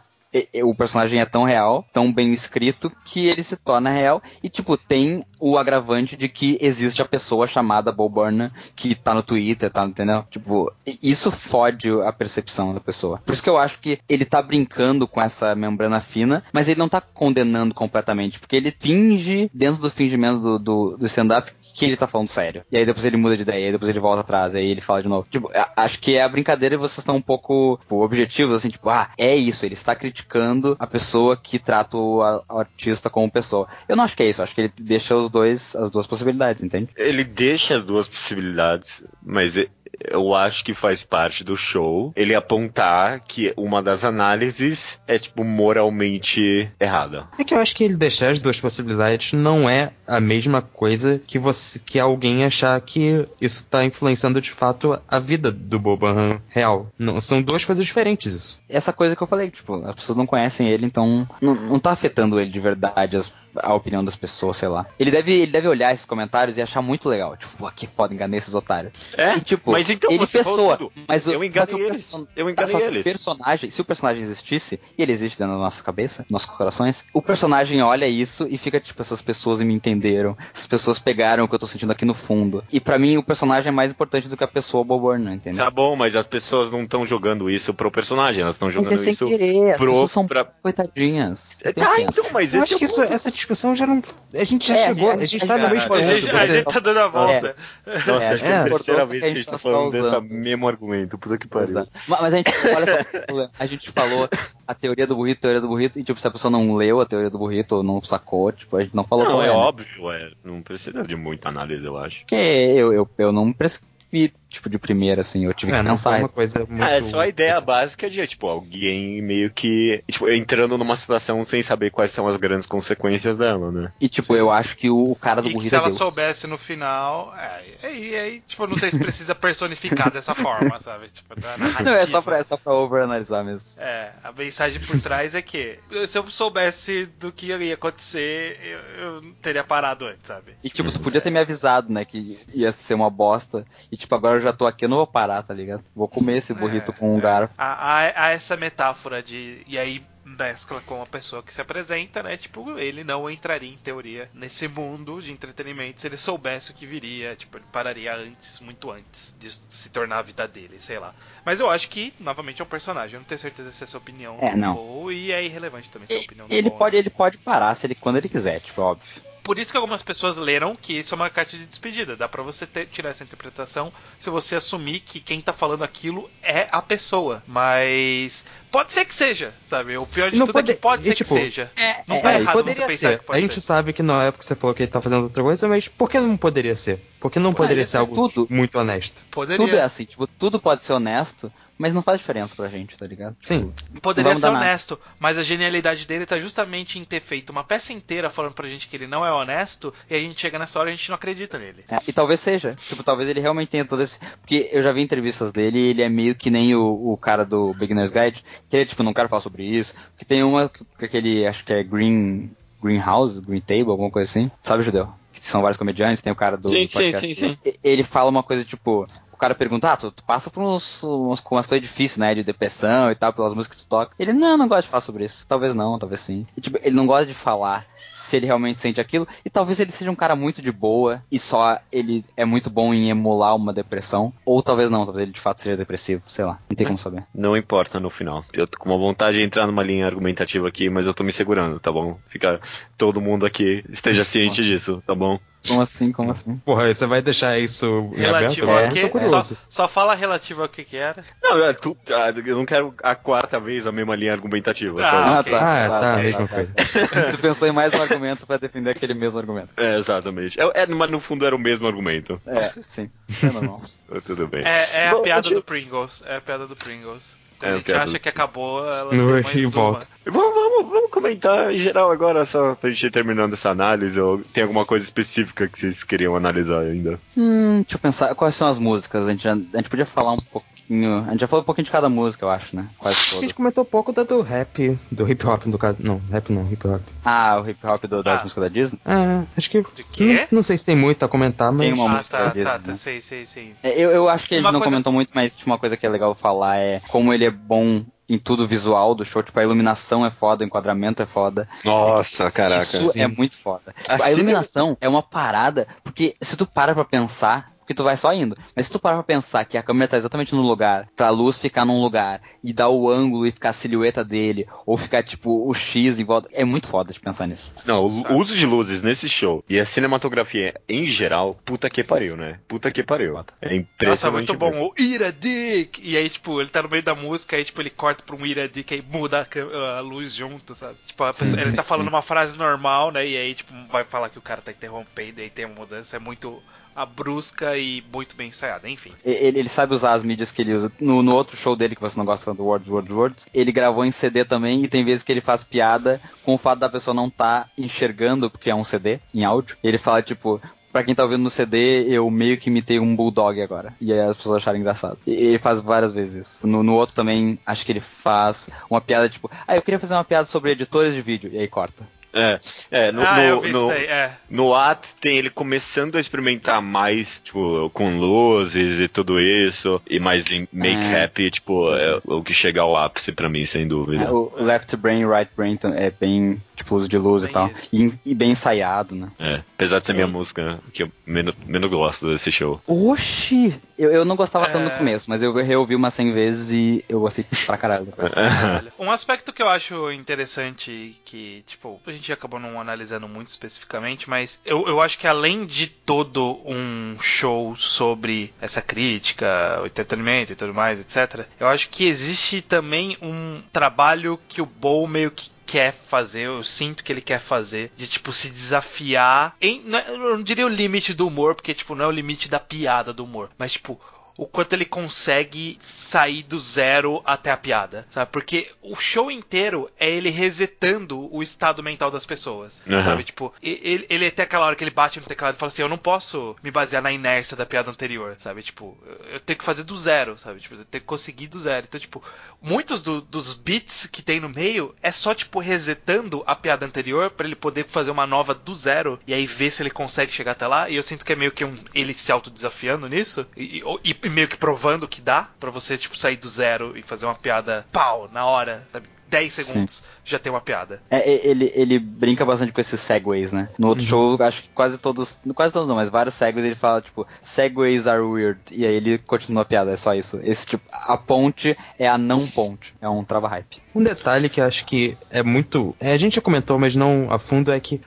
o personagem é tão real, tão bem escrito, que ele se torna real. E, tipo, tem o agravante de que existe a pessoa chamada Bo Burnham que tá no Twitter, tá, entendeu? Tipo, isso fode a percepção da pessoa. Por isso que eu acho que ele tá brincando com essa membrana fina, mas ele não tá condenando completamente, porque ele finge, dentro do fingimento do, do, do stand-up, que ele tá falando sério. E aí depois ele muda de ideia, aí depois ele volta atrás, aí ele fala de novo. Tipo, acho que é a brincadeira e vocês estão um pouco tipo, objetivos, assim, tipo, ah, é isso, ele está criticando a pessoa que trata o artista como pessoa. Eu não acho que é isso, acho que ele deixa os dois, as duas possibilidades, entende? Ele deixa as duas possibilidades, mas eu acho que faz parte do show ele apontar que uma das análises é, tipo, moralmente errada. É que eu acho que ele deixar as duas possibilidades não é a mesma coisa que você que alguém achar que isso tá influenciando de fato a vida do Boban real. Não, são duas coisas diferentes isso. Essa coisa que eu falei, tipo, as pessoas não conhecem ele, então não, não tá afetando ele de verdade as a opinião das pessoas, sei lá. Ele deve, ele deve olhar esses comentários e achar muito legal. Tipo, que foda, enganei esses otários. É? E, tipo, mas então ele pessoa. Mas o, eu enganei eles. Person... Eu enganei só eles. o personagem, se o personagem existisse, e ele existe dentro da nossa cabeça, nossos corações, o personagem olha isso e fica, tipo, essas pessoas me entenderam, essas pessoas pegaram o que eu tô sentindo aqui no fundo. E para mim, o personagem é mais importante do que a pessoa Boborna, entendeu? Tá bom, mas as pessoas não estão jogando isso pro personagem, elas estão jogando mas é isso sem querer, as pro... pessoas são pra... coitadinhas. É, tá, então, mas eu acho é que isso, essa discussão já não a gente já é, chegou, a gente, a gente tá no mesmo ponto. A gente, a gente tá dando a volta. É. Nossa, é, acho que é a terceira vez que a gente tá, tá falando desse mesmo argumento. Puta que pariu. Mas, mas a gente, olha só, a gente falou a teoria do burrito, a teoria do burrito, e tipo, se a pessoa não leu a teoria do burrito ou não sacou, tipo, a gente não falou Não, é, é né? óbvio, é. Não precisa de muita análise, eu acho. Porque eu, eu, eu não prescrevi tipo, de primeira, assim, eu tive é, que pensar. Não uma coisa muito... É, só a ideia básica de, tipo, alguém meio que, tipo, entrando numa situação sem saber quais são as grandes consequências dela, né? E, tipo, Sim. eu acho que o, cara do burrito se é ela Deus. soubesse no final, é, aí, aí, tipo, não sei se precisa personificar dessa forma, sabe? Tipo, não, é só pra, é só pra overanalisar mesmo. É, a mensagem por trás é que, se eu soubesse do que ia acontecer, eu, eu teria parado antes, sabe? E, tipo, tu podia ter me avisado, né, que ia ser uma bosta, e, tipo, agora eu já tô aqui, eu não vou parar, tá ligado? Vou comer esse burrito É, com um garfo. Há, há- há essa metáfora de. E aí mescla com a pessoa que se apresenta, né? Tipo, ele não entraria em teoria nesse mundo de entretenimento se ele soubesse o que viria. Tipo, ele pararia antes, muito antes de se tornar a vida dele, sei lá. Mas eu acho que, novamente, é um personagem. Eu não tenho certeza se essa é opinião É, não. Paul, e é irrelevante também se é a opinião Ele Paul, pode, ele pode parar se ele, quando ele quiser, tipo, óbvio. Por isso que algumas pessoas leram que isso é uma carta de despedida. Dá pra você ter- tirar essa interpretação se você assumir que quem tá falando aquilo é a pessoa. Mas pode ser que seja, sabe? O pior de Não tudo pode- é que pode e, ser tipo, que seja. É, Não é, tá é, errado poderia você pensar ser. que pode a gente ser. sabe que na época você falou que ele tá fazendo outra coisa, mas por que não poderia ser? Porque não poderia ser algo tudo. muito honesto. Poderia, Tudo é assim, tipo, tudo pode ser honesto, mas não faz diferença pra gente, tá ligado? Sim. poderia ser honesto, mas a genialidade dele tá justamente em ter feito uma peça inteira falando pra gente que ele não é honesto e a gente chega nessa hora e a gente não acredita nele. É, e talvez seja. Tipo, talvez ele realmente tenha todo esse. Porque eu já vi entrevistas dele e ele é meio que nem o, o cara do Beginner's Guide, que ele, tipo, não quero falar sobre isso. Que tem uma que que aquele, acho que é Green. Greenhouse, Green Table, alguma coisa assim. Sabe, Judeu? Que são vários comediantes, tem o cara do. Sim, sim, podcast. sim, sim. E- Ele fala uma coisa tipo. O cara pergunta, ah, tu, tu passa por uns, uns, umas coisas difíceis, né? De depressão e tal, pelas músicas que tu toca. Ele, não, não gosta de falar sobre isso. Talvez não, talvez sim. E, tipo, ele não gosta de falar se ele realmente sente aquilo. E talvez ele seja um cara muito de boa e só ele é muito bom em emular uma depressão. Ou talvez não, talvez ele de fato seja depressivo, sei lá. Não tem como saber. Não importa no final. Eu tô com uma vontade de entrar numa linha argumentativa aqui, mas eu tô me segurando, tá bom? Fica todo mundo aqui esteja ciente disso, tá bom? Como assim, como assim? Porra, você vai deixar isso em Relativo aberto? Eu quê? tô curioso. Só, só fala relativo ao que que era. Não, é, tu, ah, eu não quero a quarta vez a mesma linha argumentativa, Ah, sabe? Ah, ok. tá, tá, ok, mesma tá, coisa. <laughs> tu pensou em mais um argumento pra defender aquele mesmo argumento. É, exatamente. É, é, mas no fundo era o mesmo argumento. É, sim. É normal. <laughs> Tudo bem. É, é a Bom, piada do Pringles. É a piada do Pringles. Quando É a gente piada acha que acabou, ela tem mais e volta. Vamos, vamos, vamos comentar em geral agora, só pra gente ir terminando essa análise. Ou tem alguma coisa específica que vocês queriam analisar ainda? Hum, deixa eu pensar, quais são as músicas? A gente, a gente podia falar um pouquinho. A gente já falou um pouquinho de cada música, eu acho, né? Quase A gente comentou pouco da do rap, do hip hop no caso. Não, rap não, hip hop. Ah, o hip hop do- das Ah. músicas da Disney? É, acho que. Não, não sei se tem muito a comentar, mas. Tem uma Ah, música tá, da Disney, tá, tá, né? sei, sei, sei. É, Eu, eu acho que ele Uma não coisa- comentou muito, mas uma coisa que é legal falar é como ele é bom em tudo visual do show. Tipo, a iluminação é foda, o enquadramento é foda. Nossa, caraca. Isso sim. é muito foda. A Tipo, a cine- iluminação é uma parada, porque se tu para pra pensar, porque tu vai só indo, mas se tu para pra pensar que a câmera tá exatamente no lugar, pra luz ficar num lugar, e dar o ângulo e ficar a silhueta dele, ou ficar tipo o X em volta, é muito foda de pensar nisso. Não, o uso de luzes nesse show e a cinematografia em geral, puta que pariu, né? Puta que pariu. É impressionante. Nossa, muito bom. O Ira Dick! E aí, tipo, ele tá no meio da música, aí, tipo, ele corta pra um Ira Dick e muda a, a luz junto, sabe? Tipo, a Sim, pessoa- ele sim, tá falando sim. uma frase normal, né? E aí, tipo, vai falar que o cara tá interrompendo, e aí tem uma mudança. É muito brusca e muito bem ensaiada, enfim. Ele, ele sabe usar as mídias que ele usa. No, no outro show dele, que você não gosta do Words, Words, Words, ele gravou em CD também, e tem vezes que ele faz piada com o fato da pessoa não tá enxergando, porque é um CD, em áudio. Ele fala, tipo, Pra quem tá ouvindo no CD, eu meio que imitei um bulldog agora. E aí as pessoas acharam engraçado. E ele faz várias vezes isso. No, no outro também, acho que ele faz uma piada tipo, ah, eu queria fazer uma piada sobre editores de vídeo. E aí corta. É, é, no, ah, no, eu vi no, isso daí, é. no At tem ele começando a experimentar mais, tipo, com luzes e tudo isso, e mais em make-up, tipo, é o que chega ao ápice pra mim, sem dúvida. É, o left brain, right brain é bem, tipo, uso de luz Bem e tal. E, e bem ensaiado, né? É, apesar de ser minha Sim. música que eu menos, menos gosto desse show. Oxi! Eu, eu não gostava tanto É. no começo, mas eu reouvi umas 100 vezes e eu gostei pra caralho. depois. <laughs> Caralho. Um aspecto que eu acho interessante, que, tipo, a gente acabou não analisando muito especificamente, mas eu, eu acho que além de todo um show sobre essa crítica, o entretenimento e tudo mais, etc., eu acho que existe também um trabalho que o Bowl meio que quer fazer, eu sinto que ele quer fazer, de tipo se desafiar em, não é- eu não diria o limite do humor, porque tipo não é o limite da piada do humor, mas tipo o quanto ele consegue sair do zero até a piada, sabe? Porque o show inteiro é ele resetando o estado mental das pessoas, Uhum. sabe? Tipo, ele, ele até aquela hora que ele bate no teclado e fala assim, eu não posso me basear na inércia da piada anterior, sabe? Tipo, eu- tenho que fazer do zero, sabe? Tipo, eu tenho que conseguir do zero. Então, tipo, muitos do- dos beats que tem no meio é só, tipo, resetando a piada anterior pra ele poder fazer uma nova do zero e aí ver se ele consegue chegar até lá. E eu sinto que é meio que um ele se autodesafiando nisso. E, e- e meio que provando que dá pra você, tipo, sair do zero e fazer uma piada pau, na hora, sabe? 10 segundos Sim. já tem uma piada. É, ele, ele brinca bastante com esses segways, né? No outro uhum. show, acho que quase todos. Quase todos não, mas vários segways ele fala, tipo, segways are weird. E aí ele continua a piada, é só isso. Esse tipo, a ponte é a não ponte. É um trava hype. Um detalhe que acho que é muito. É, a gente já comentou, mas não a fundo, é que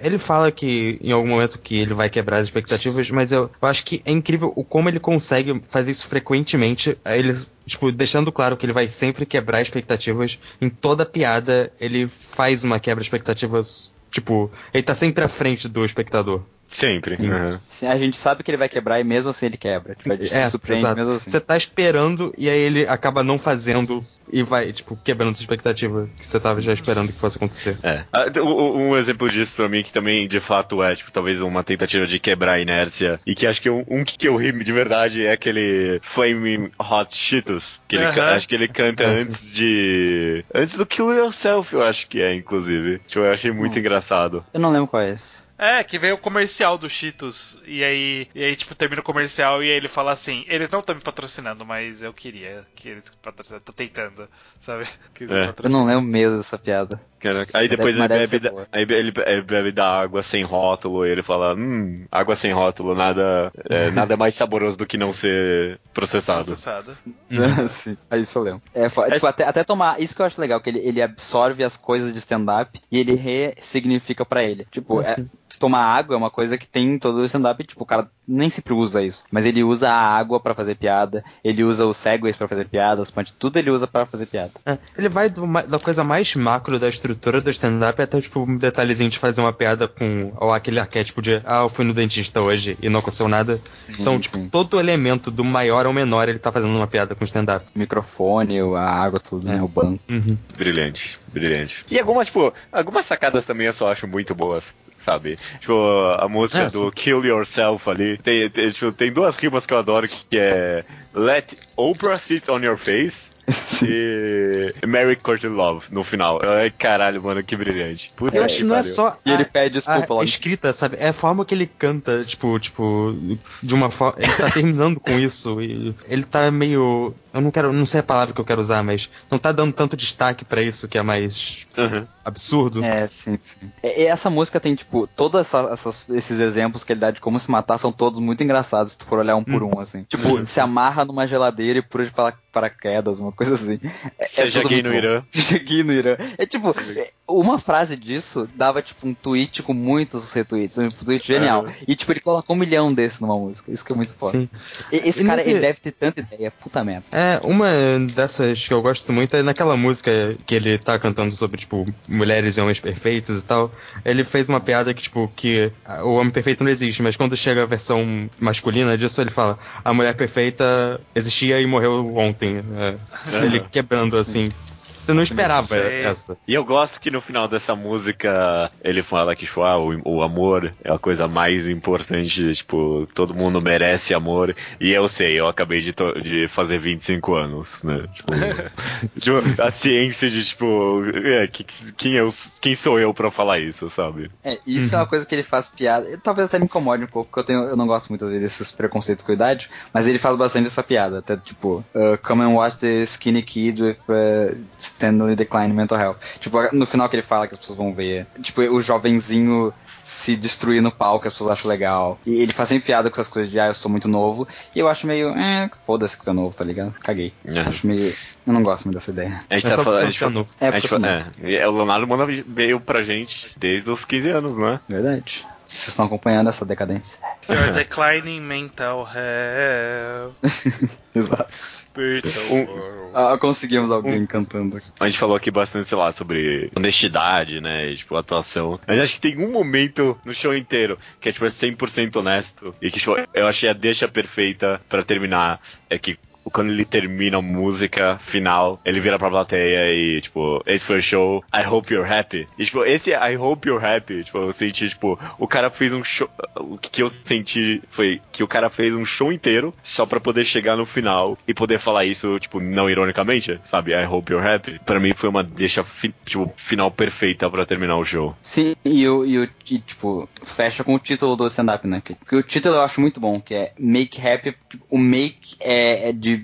ele fala que em algum momento que ele vai quebrar as expectativas, mas eu, eu acho que é incrível o como ele consegue fazer isso frequentemente. Ele, tipo, deixando claro que ele vai sempre quebrar expectativas. Em toda piada, ele faz uma quebra de expectativas. Tipo, ele tá sempre à frente do espectador. Sempre. Uhum. Sim, a gente sabe que ele vai quebrar e mesmo assim ele quebra. Tipo, ele é, se surpreende exato. mesmo assim. Você tá esperando e aí ele acaba não fazendo e vai, tipo, quebrando sua expectativa que você tava já esperando que fosse acontecer. É. Ah, um exemplo disso pra mim que também de fato é, tipo, talvez uma tentativa de quebrar a inércia e que acho que um, um que eu ri de verdade é aquele Flaming Hot Cheetos, que ele, uhum. acho que ele canta é, antes de... Antes do Kill Yourself, eu acho que é, inclusive. Tipo, eu achei muito hum. engraçado. Eu não lembro qual é esse. É, que veio o comercial do Cheetos. E aí, e aí, tipo, termina o comercial e aí ele fala assim: eles não estão me patrocinando, mas eu queria que eles patrocinassem. Tô tentando, sabe? <laughs> É. Eu não lembro mesmo dessa piada. Caraca. Aí depois ele bebe, da, aí ele bebe da água sem rótulo e ele fala: Hum, água sem rótulo, nada, é, <laughs> nada mais saboroso do que não ser processado. Processado. <laughs> Sim, aí isso eu lembro. É, é, tipo, até, até tomar. Isso que eu acho legal, que ele, ele absorve as coisas de stand-up e ele ressignifica para ele. Tipo, é, tomar água é uma coisa que tem em todo o stand-up, tipo, o cara nem sempre usa isso. Mas ele usa a água para fazer piada, ele usa os segways para fazer piada, as pontes, tudo ele usa para fazer piada. É, ele vai do, da coisa mais macro da estrutura do stand-up até, tipo, um detalhezinho de fazer uma piada com ou aquele arquétipo de, ah, eu fui no dentista hoje e não aconteceu nada. Sim, então, tipo, sim. todo elemento do maior ao menor ele tá fazendo uma piada com stand-up. Microfone, a água, tudo, é. né? O banco. Uhum. Brilhante, brilhante. E algumas, tipo, algumas sacadas também eu só acho muito boas sabe? Tipo, a música é, do Kill Yourself ali. Tem, tem, tipo, tem duas rimas que eu adoro que é Let Oprah Sit on Your Face <laughs> e Mary Courtney Love no final. Ai, caralho, mano, que brilhante. Puta eu acho que não é só. E ele pede desculpa a, a escrita, sabe? É a forma que ele canta, tipo, tipo, de uma forma. Ele tá terminando com isso e ele tá meio. Eu não quero. Não sei a palavra que eu quero usar, mas não tá dando tanto destaque para isso que é mais uhum. absurdo. É, sim, sim. E essa música tem, tipo, todos essa, esses exemplos que ele dá de como se matar são todos muito engraçados se tu for olhar um por hum. um, assim. Tipo, se amarra numa geladeira e pula de paraquedas, uma coisa assim. É, Seja é gay no Irã. <laughs> Seja gay no Irã. É tipo, uma frase disso dava tipo um tweet com muitos retweets. Um tweet genial. É. E tipo, ele colocou um milhão desse numa música. Isso que é muito foda. Sim. Esse e cara, nesse... ele deve ter tanta ideia. Puta merda. É, uma dessas que eu gosto muito é naquela música que ele tá cantando sobre, tipo, mulheres e homens perfeitos e tal. Ele fez uma piada que, tipo, que o homem perfeito não existe, mas quando chega a versão masculina disso, ele fala: a mulher perfeita existia e morreu ontem. É, ele quebrando assim você não esperava essa. E eu gosto que no final dessa música ele fala que tipo, ah, o, o, amor é a coisa mais importante, tipo, todo mundo merece amor. E eu sei, eu acabei de, de fazer 25 anos, né? Tipo, <laughs> tipo, a ciência de, tipo, é, que, quem, eu, quem sou eu pra falar isso, sabe? É, isso uhum. é uma coisa que ele faz piada. Talvez até me incomode um pouco, porque eu, tenho, eu não gosto muitas vezes desses preconceitos com a idade, mas ele faz bastante essa piada. Até tipo, uh, come and watch the skinny kid with. Uh, Steadily Decline Mental Health. Tipo, no final que ele fala que as pessoas vão ver. Tipo, o jovenzinho se destruir no palco, as pessoas acham legal. E ele faz sempre piada com essas coisas de, ah, eu sou muito novo. E eu acho meio, é, foda-se que tu é novo, tá ligado? Caguei. Uhum. Acho meio. Eu não gosto muito dessa ideia. A gente é tá falando. A gente, é, novo. É, a gente, é, é, o Leonardo manda veio pra gente desde os 15 anos, né? Verdade. Vocês estão acompanhando essa decadência. You're declining mental health. <laughs> Exato. Um, ah, conseguimos alguém um, cantando. A gente falou aqui bastante, sei lá, sobre honestidade, né? tipo, atuação. Mas acho que tem um momento no show inteiro que é, tipo, é 100% honesto. E que tipo, eu achei a deixa perfeita para terminar. É que quando ele termina a música final, ele vira pra plateia e, tipo, esse foi o show, I hope you're happy. E, tipo, esse I hope you're happy, tipo, eu senti, tipo, o cara fez um show. O que eu senti foi que o cara fez um show inteiro só pra poder chegar no final e poder falar isso, tipo, não ironicamente, sabe? I hope you're happy. Pra mim foi uma deixa, fi, tipo, final perfeita pra terminar o show. Sim, e o, e e, tipo, fecha com o título do stand-up, né? Porque o título eu acho muito bom, que é Make Happy. Tipo, o make é, é de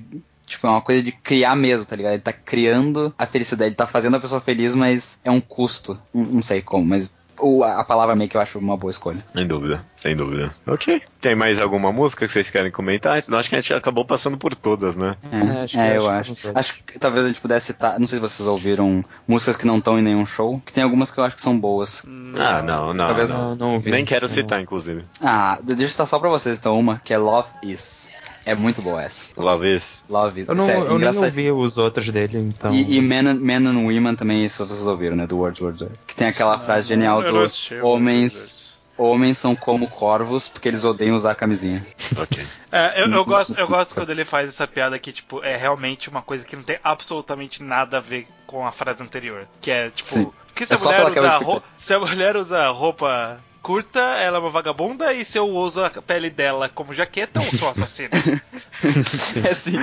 Tipo, é uma coisa de criar mesmo, tá ligado? Ele tá criando a felicidade, ele tá fazendo a pessoa feliz, mas é um custo. Não, não sei como, mas o, a palavra make eu acho uma boa escolha. Sem dúvida, sem dúvida. Ok. Tem mais alguma música que vocês querem comentar? Acho que a gente acabou passando por todas, né? É, é, acho é eu acho. Acho. acho que talvez a gente pudesse citar. Não sei se vocês ouviram músicas que não estão em nenhum show. Que tem algumas que eu acho que são boas. Ah, não, não. Talvez não, não, não Nem quero citar, inclusive. Ah, deixa eu citar só pra vocês então uma, que é Love Is. É muito boa essa. Love Is. Love Is. Eu, não, eu nem ouvi os outros dele, então. E, e Men, and, Men and Women também, isso vocês ouviram, né? Do Wordsworth. Que tem aquela frase genial do Homens homens são como corvos porque eles odeiam usar camisinha. Ok. É, eu, eu, gosto, eu gosto quando ele faz essa piada que, tipo, é realmente uma coisa que não tem absolutamente nada a ver com a frase anterior. Que é, tipo, Sim. que se, é a mulher usa se a mulher usa roupa curta, ela é uma vagabunda, e se eu uso a pele dela como jaqueta, eu sou assassino. <laughs> é sim.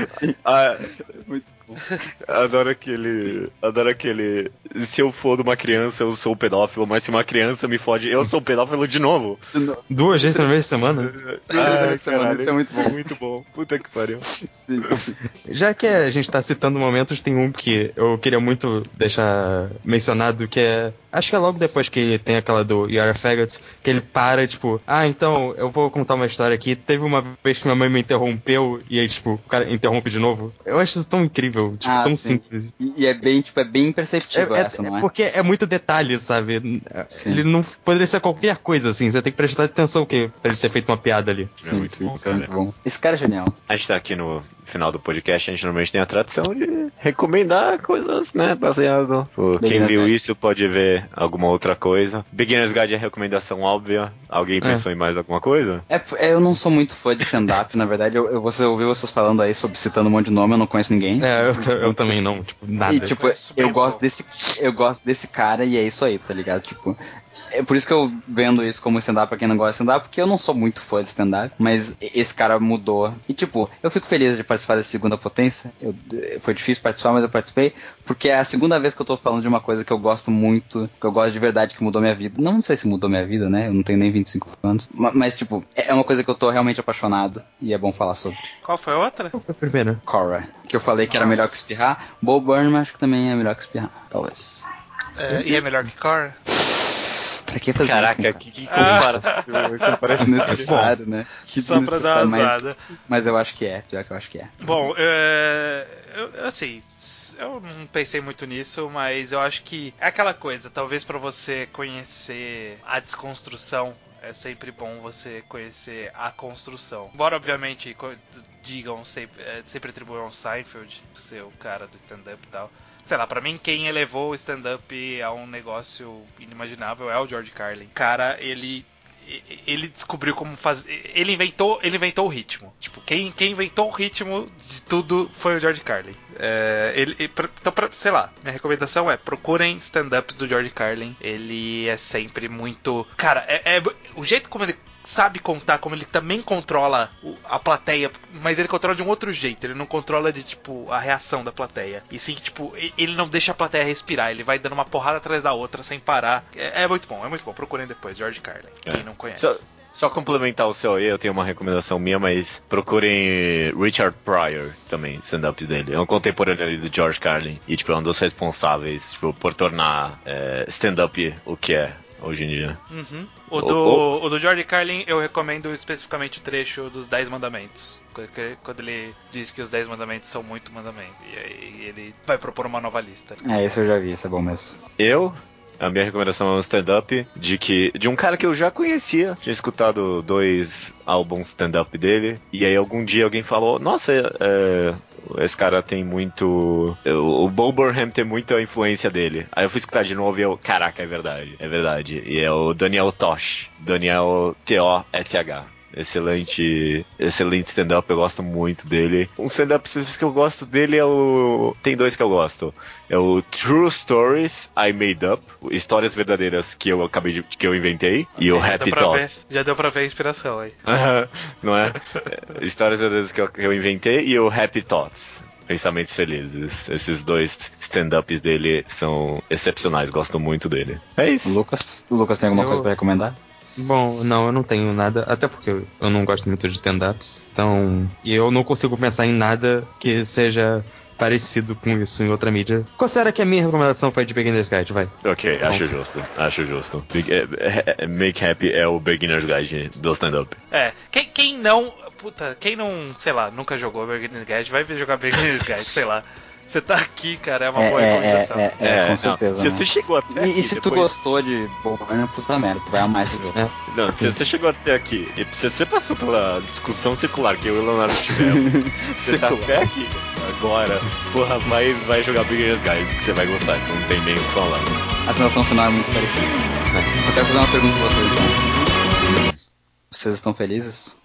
Ah, muito Adoro aquele. Adoro aquele. Se eu for de uma criança, eu sou pedófilo, mas se uma criança me fode, eu sou pedófilo de novo. Duas vezes na mesma semana? Ah, caralho, isso é muito bom. Muito bom. Puta que pariu. Sim. Já que a gente tá citando momentos, tem um que eu queria muito deixar mencionado, que é. Acho que é logo depois que tem aquela do Yara Faggots, que ele para, tipo, ah, então, eu vou contar uma história aqui. Teve uma vez que minha mãe me interrompeu, e aí, tipo, o cara interrompe de novo. Eu acho isso tão incrível tipo, ah, tão sim. simples. E é bem, tipo, é bem imperceptível é, é essa, é, não é? Porque é muito detalhe, sabe? Sim. Ele não poderia ser qualquer coisa, assim. Você tem que prestar atenção que pra ele ter feito uma piada ali. Sim, é muito sim, bom, isso é muito bom. Esse cara é genial. A gente tá aqui no final do podcast, a gente normalmente tem a tradição de recomendar coisas, né? Baseado. Por quem viu Guide. isso pode ver alguma outra coisa. Beginner's Guide é recomendação óbvia. Alguém é. pensou em mais alguma coisa? É, eu não sou muito fã de stand-up, <laughs> na verdade. Eu, eu, você ouviu vocês falando aí sobre citando um monte de nome, eu não conheço ninguém. É, eu, eu também não, tipo, nada. E, tipo, eu gosto desse. Eu gosto desse cara e é isso aí, tá ligado? Tipo, é por isso que eu vendo isso como stand-up pra quem não gosta de stand-up, porque eu não sou muito fã de stand-up, mas esse cara mudou. E tipo, eu fico feliz de participar da segunda potência. Eu, foi difícil participar, mas eu participei, porque é a segunda vez que eu tô falando de uma coisa que eu gosto muito, que eu gosto de verdade, que mudou minha vida. Não, não sei se mudou minha vida, né? Eu não tenho nem 25 anos. Mas, mas, tipo, é uma coisa que eu tô realmente apaixonado e é bom falar sobre. Qual foi a outra? Qual foi a primeira? Cora. Que eu falei que Nossa. era melhor que espirrar. Bo Burnham acho que também é melhor que espirrar, talvez. É, e é melhor que Cora? Pra que fazer Caraca, isso? que, que comparação, <laughs> parece necessário, né? Que Só pra dar uma mas, mas eu acho que é, pior que eu acho que é. Bom, é, eu, assim, eu não pensei muito nisso, mas eu acho que é aquela coisa, talvez para você conhecer a desconstrução é sempre bom você conhecer a construção. Embora, obviamente, digam sempre, é, sempre atribuam Seinfeld ser o cara do stand-up e tal sei lá, para mim quem elevou o stand-up a um negócio inimaginável é o George Carlin. Cara, ele ele descobriu como fazer. Ele inventou, ele inventou o ritmo. Tipo, quem, quem inventou o ritmo de tudo foi o George Carlin. É, ele, então, pra, sei lá, minha recomendação é procurem stand-ups do George Carlin. Ele é sempre muito. Cara, é, é o jeito como ele sabe contar, como ele também controla a plateia, mas ele controla de um outro jeito. Ele não controla de, tipo, a reação da plateia. E sim, tipo, ele não deixa a plateia respirar. Ele vai dando uma porrada atrás da outra sem parar. É, é muito bom, é muito bom. Procurem depois, George Carlin. É. Quem não conhece. So... Só complementar o seu aí, eu tenho uma recomendação minha, mas procurem Richard Pryor também, stand-ups dele. É um contemporâneo ali do George Carlin. E, tipo, é um dos responsáveis tipo, por tornar é, stand-up o que é hoje em dia. Uhum. O, do, o, o do George Carlin eu recomendo especificamente o trecho dos Dez Mandamentos. Quando ele diz que os Dez Mandamentos são muito mandamentos. E aí ele vai propor uma nova lista. É, isso eu já vi, isso é bom mesmo. Eu a minha recomendação é um stand-up de que de um cara que eu já conhecia, tinha escutado dois álbuns stand-up dele, e aí algum dia alguém falou: Nossa, é, esse cara tem muito. O Bo Burnham tem muita influência dele. Aí eu fui escutar de novo e eu, caraca, é verdade, é verdade. E é o Daniel Tosh, Daniel T-O-S-H. Excelente, excelente stand-up, eu gosto muito dele. Um stand-up específico que eu gosto dele é o. Tem dois que eu gosto. É o True Stories I Made Up, histórias verdadeiras que eu acabei de, que eu inventei, e o já Happy deu pra ver- Thoughts. já deu pra ver a inspiração aí. <laughs> Não é? É, Histórias verdadeiras que eu, que eu inventei e o Happy Thoughts. Pensamentos felizes. Esses dois stand-ups dele são excepcionais, gosto muito dele. É isso. Lucas, Lucas tem alguma Eu- coisa pra recomendar? Bom, não, eu não tenho nada, até porque eu- não gosto muito de stand-ups, então. E eu não consigo pensar em nada que seja parecido com isso em outra mídia. Considera que a minha recomendação foi de Beginner's Guide, vai. Ok, acho Pronto. justo. Acho justo. Big- é- é- é- Make Happy é o beginner's guide do stand-up. É, quem, quem não. Puta, quem não, sei lá, nunca jogou Beginner's Guide, vai jogar Beginner's Guide, sei lá. Você tá aqui, cara, é uma boa É, é, recomendação. é, é, é, com não, certeza. Se né? você chegou até E, aqui e se tu depois- gostou de Bourne, puta merda, tu vai amar esse jogo. É. Não, se você chegou até aqui e se você passou pela discussão circular que eu e o Leonardo tivemos, <laughs> você tá até aqui agora, porra, vai, vai jogar Beginner's Guide, que você vai gostar, que não tem nem o que falar. A sensação final é muito parecida. Só quero fazer uma pergunta pra vocês então. Vocês estão felizes?